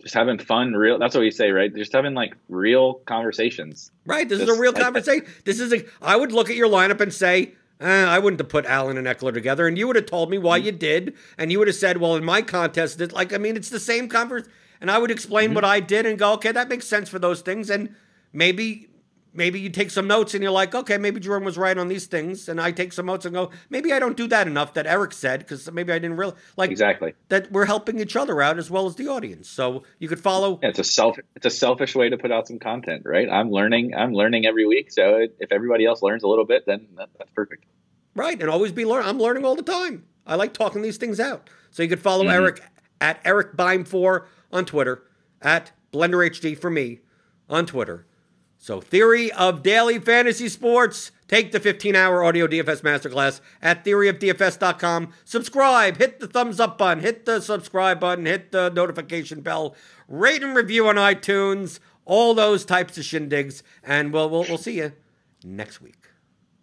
Just having fun, real. That's what we say, right? Just having like real conversations. Right. This Just, is a real conversation. this is a. I would look at your lineup and say, eh, I wouldn't have put Allen and Ekeler together, and you would have told me why mm-hmm. you did, and you would have said, well, in my contest, it's like I mean, it's the same conversation, and I would explain mm-hmm. what I did and go, okay, that makes sense for those things, and maybe maybe you take some notes and you're like, okay, maybe Jerome was right on these things, and I take some notes and go, maybe I don't do that enough that Eric said because maybe I didn't really like exactly that we're helping each other out as well as the audience. So you could follow. Yeah, it's a self it's a selfish way to put out some content, right? I'm learning I'm learning every week, so if everybody else learns a little bit, then that, that's perfect. Right, and always be learning. I'm learning all the time. I like talking these things out. So you could follow mm-hmm. Eric at Eric Beim four on Twitter, at Blender HD for me on Twitter so, Theory of Daily Fantasy Sports. Take the 15 hour audio DFS masterclass at theoryofdfs.com. Subscribe, hit the thumbs up button, hit the subscribe button, hit the notification bell, rate and review on iTunes, all those types of shindigs. And we'll, we'll, we'll see you next week.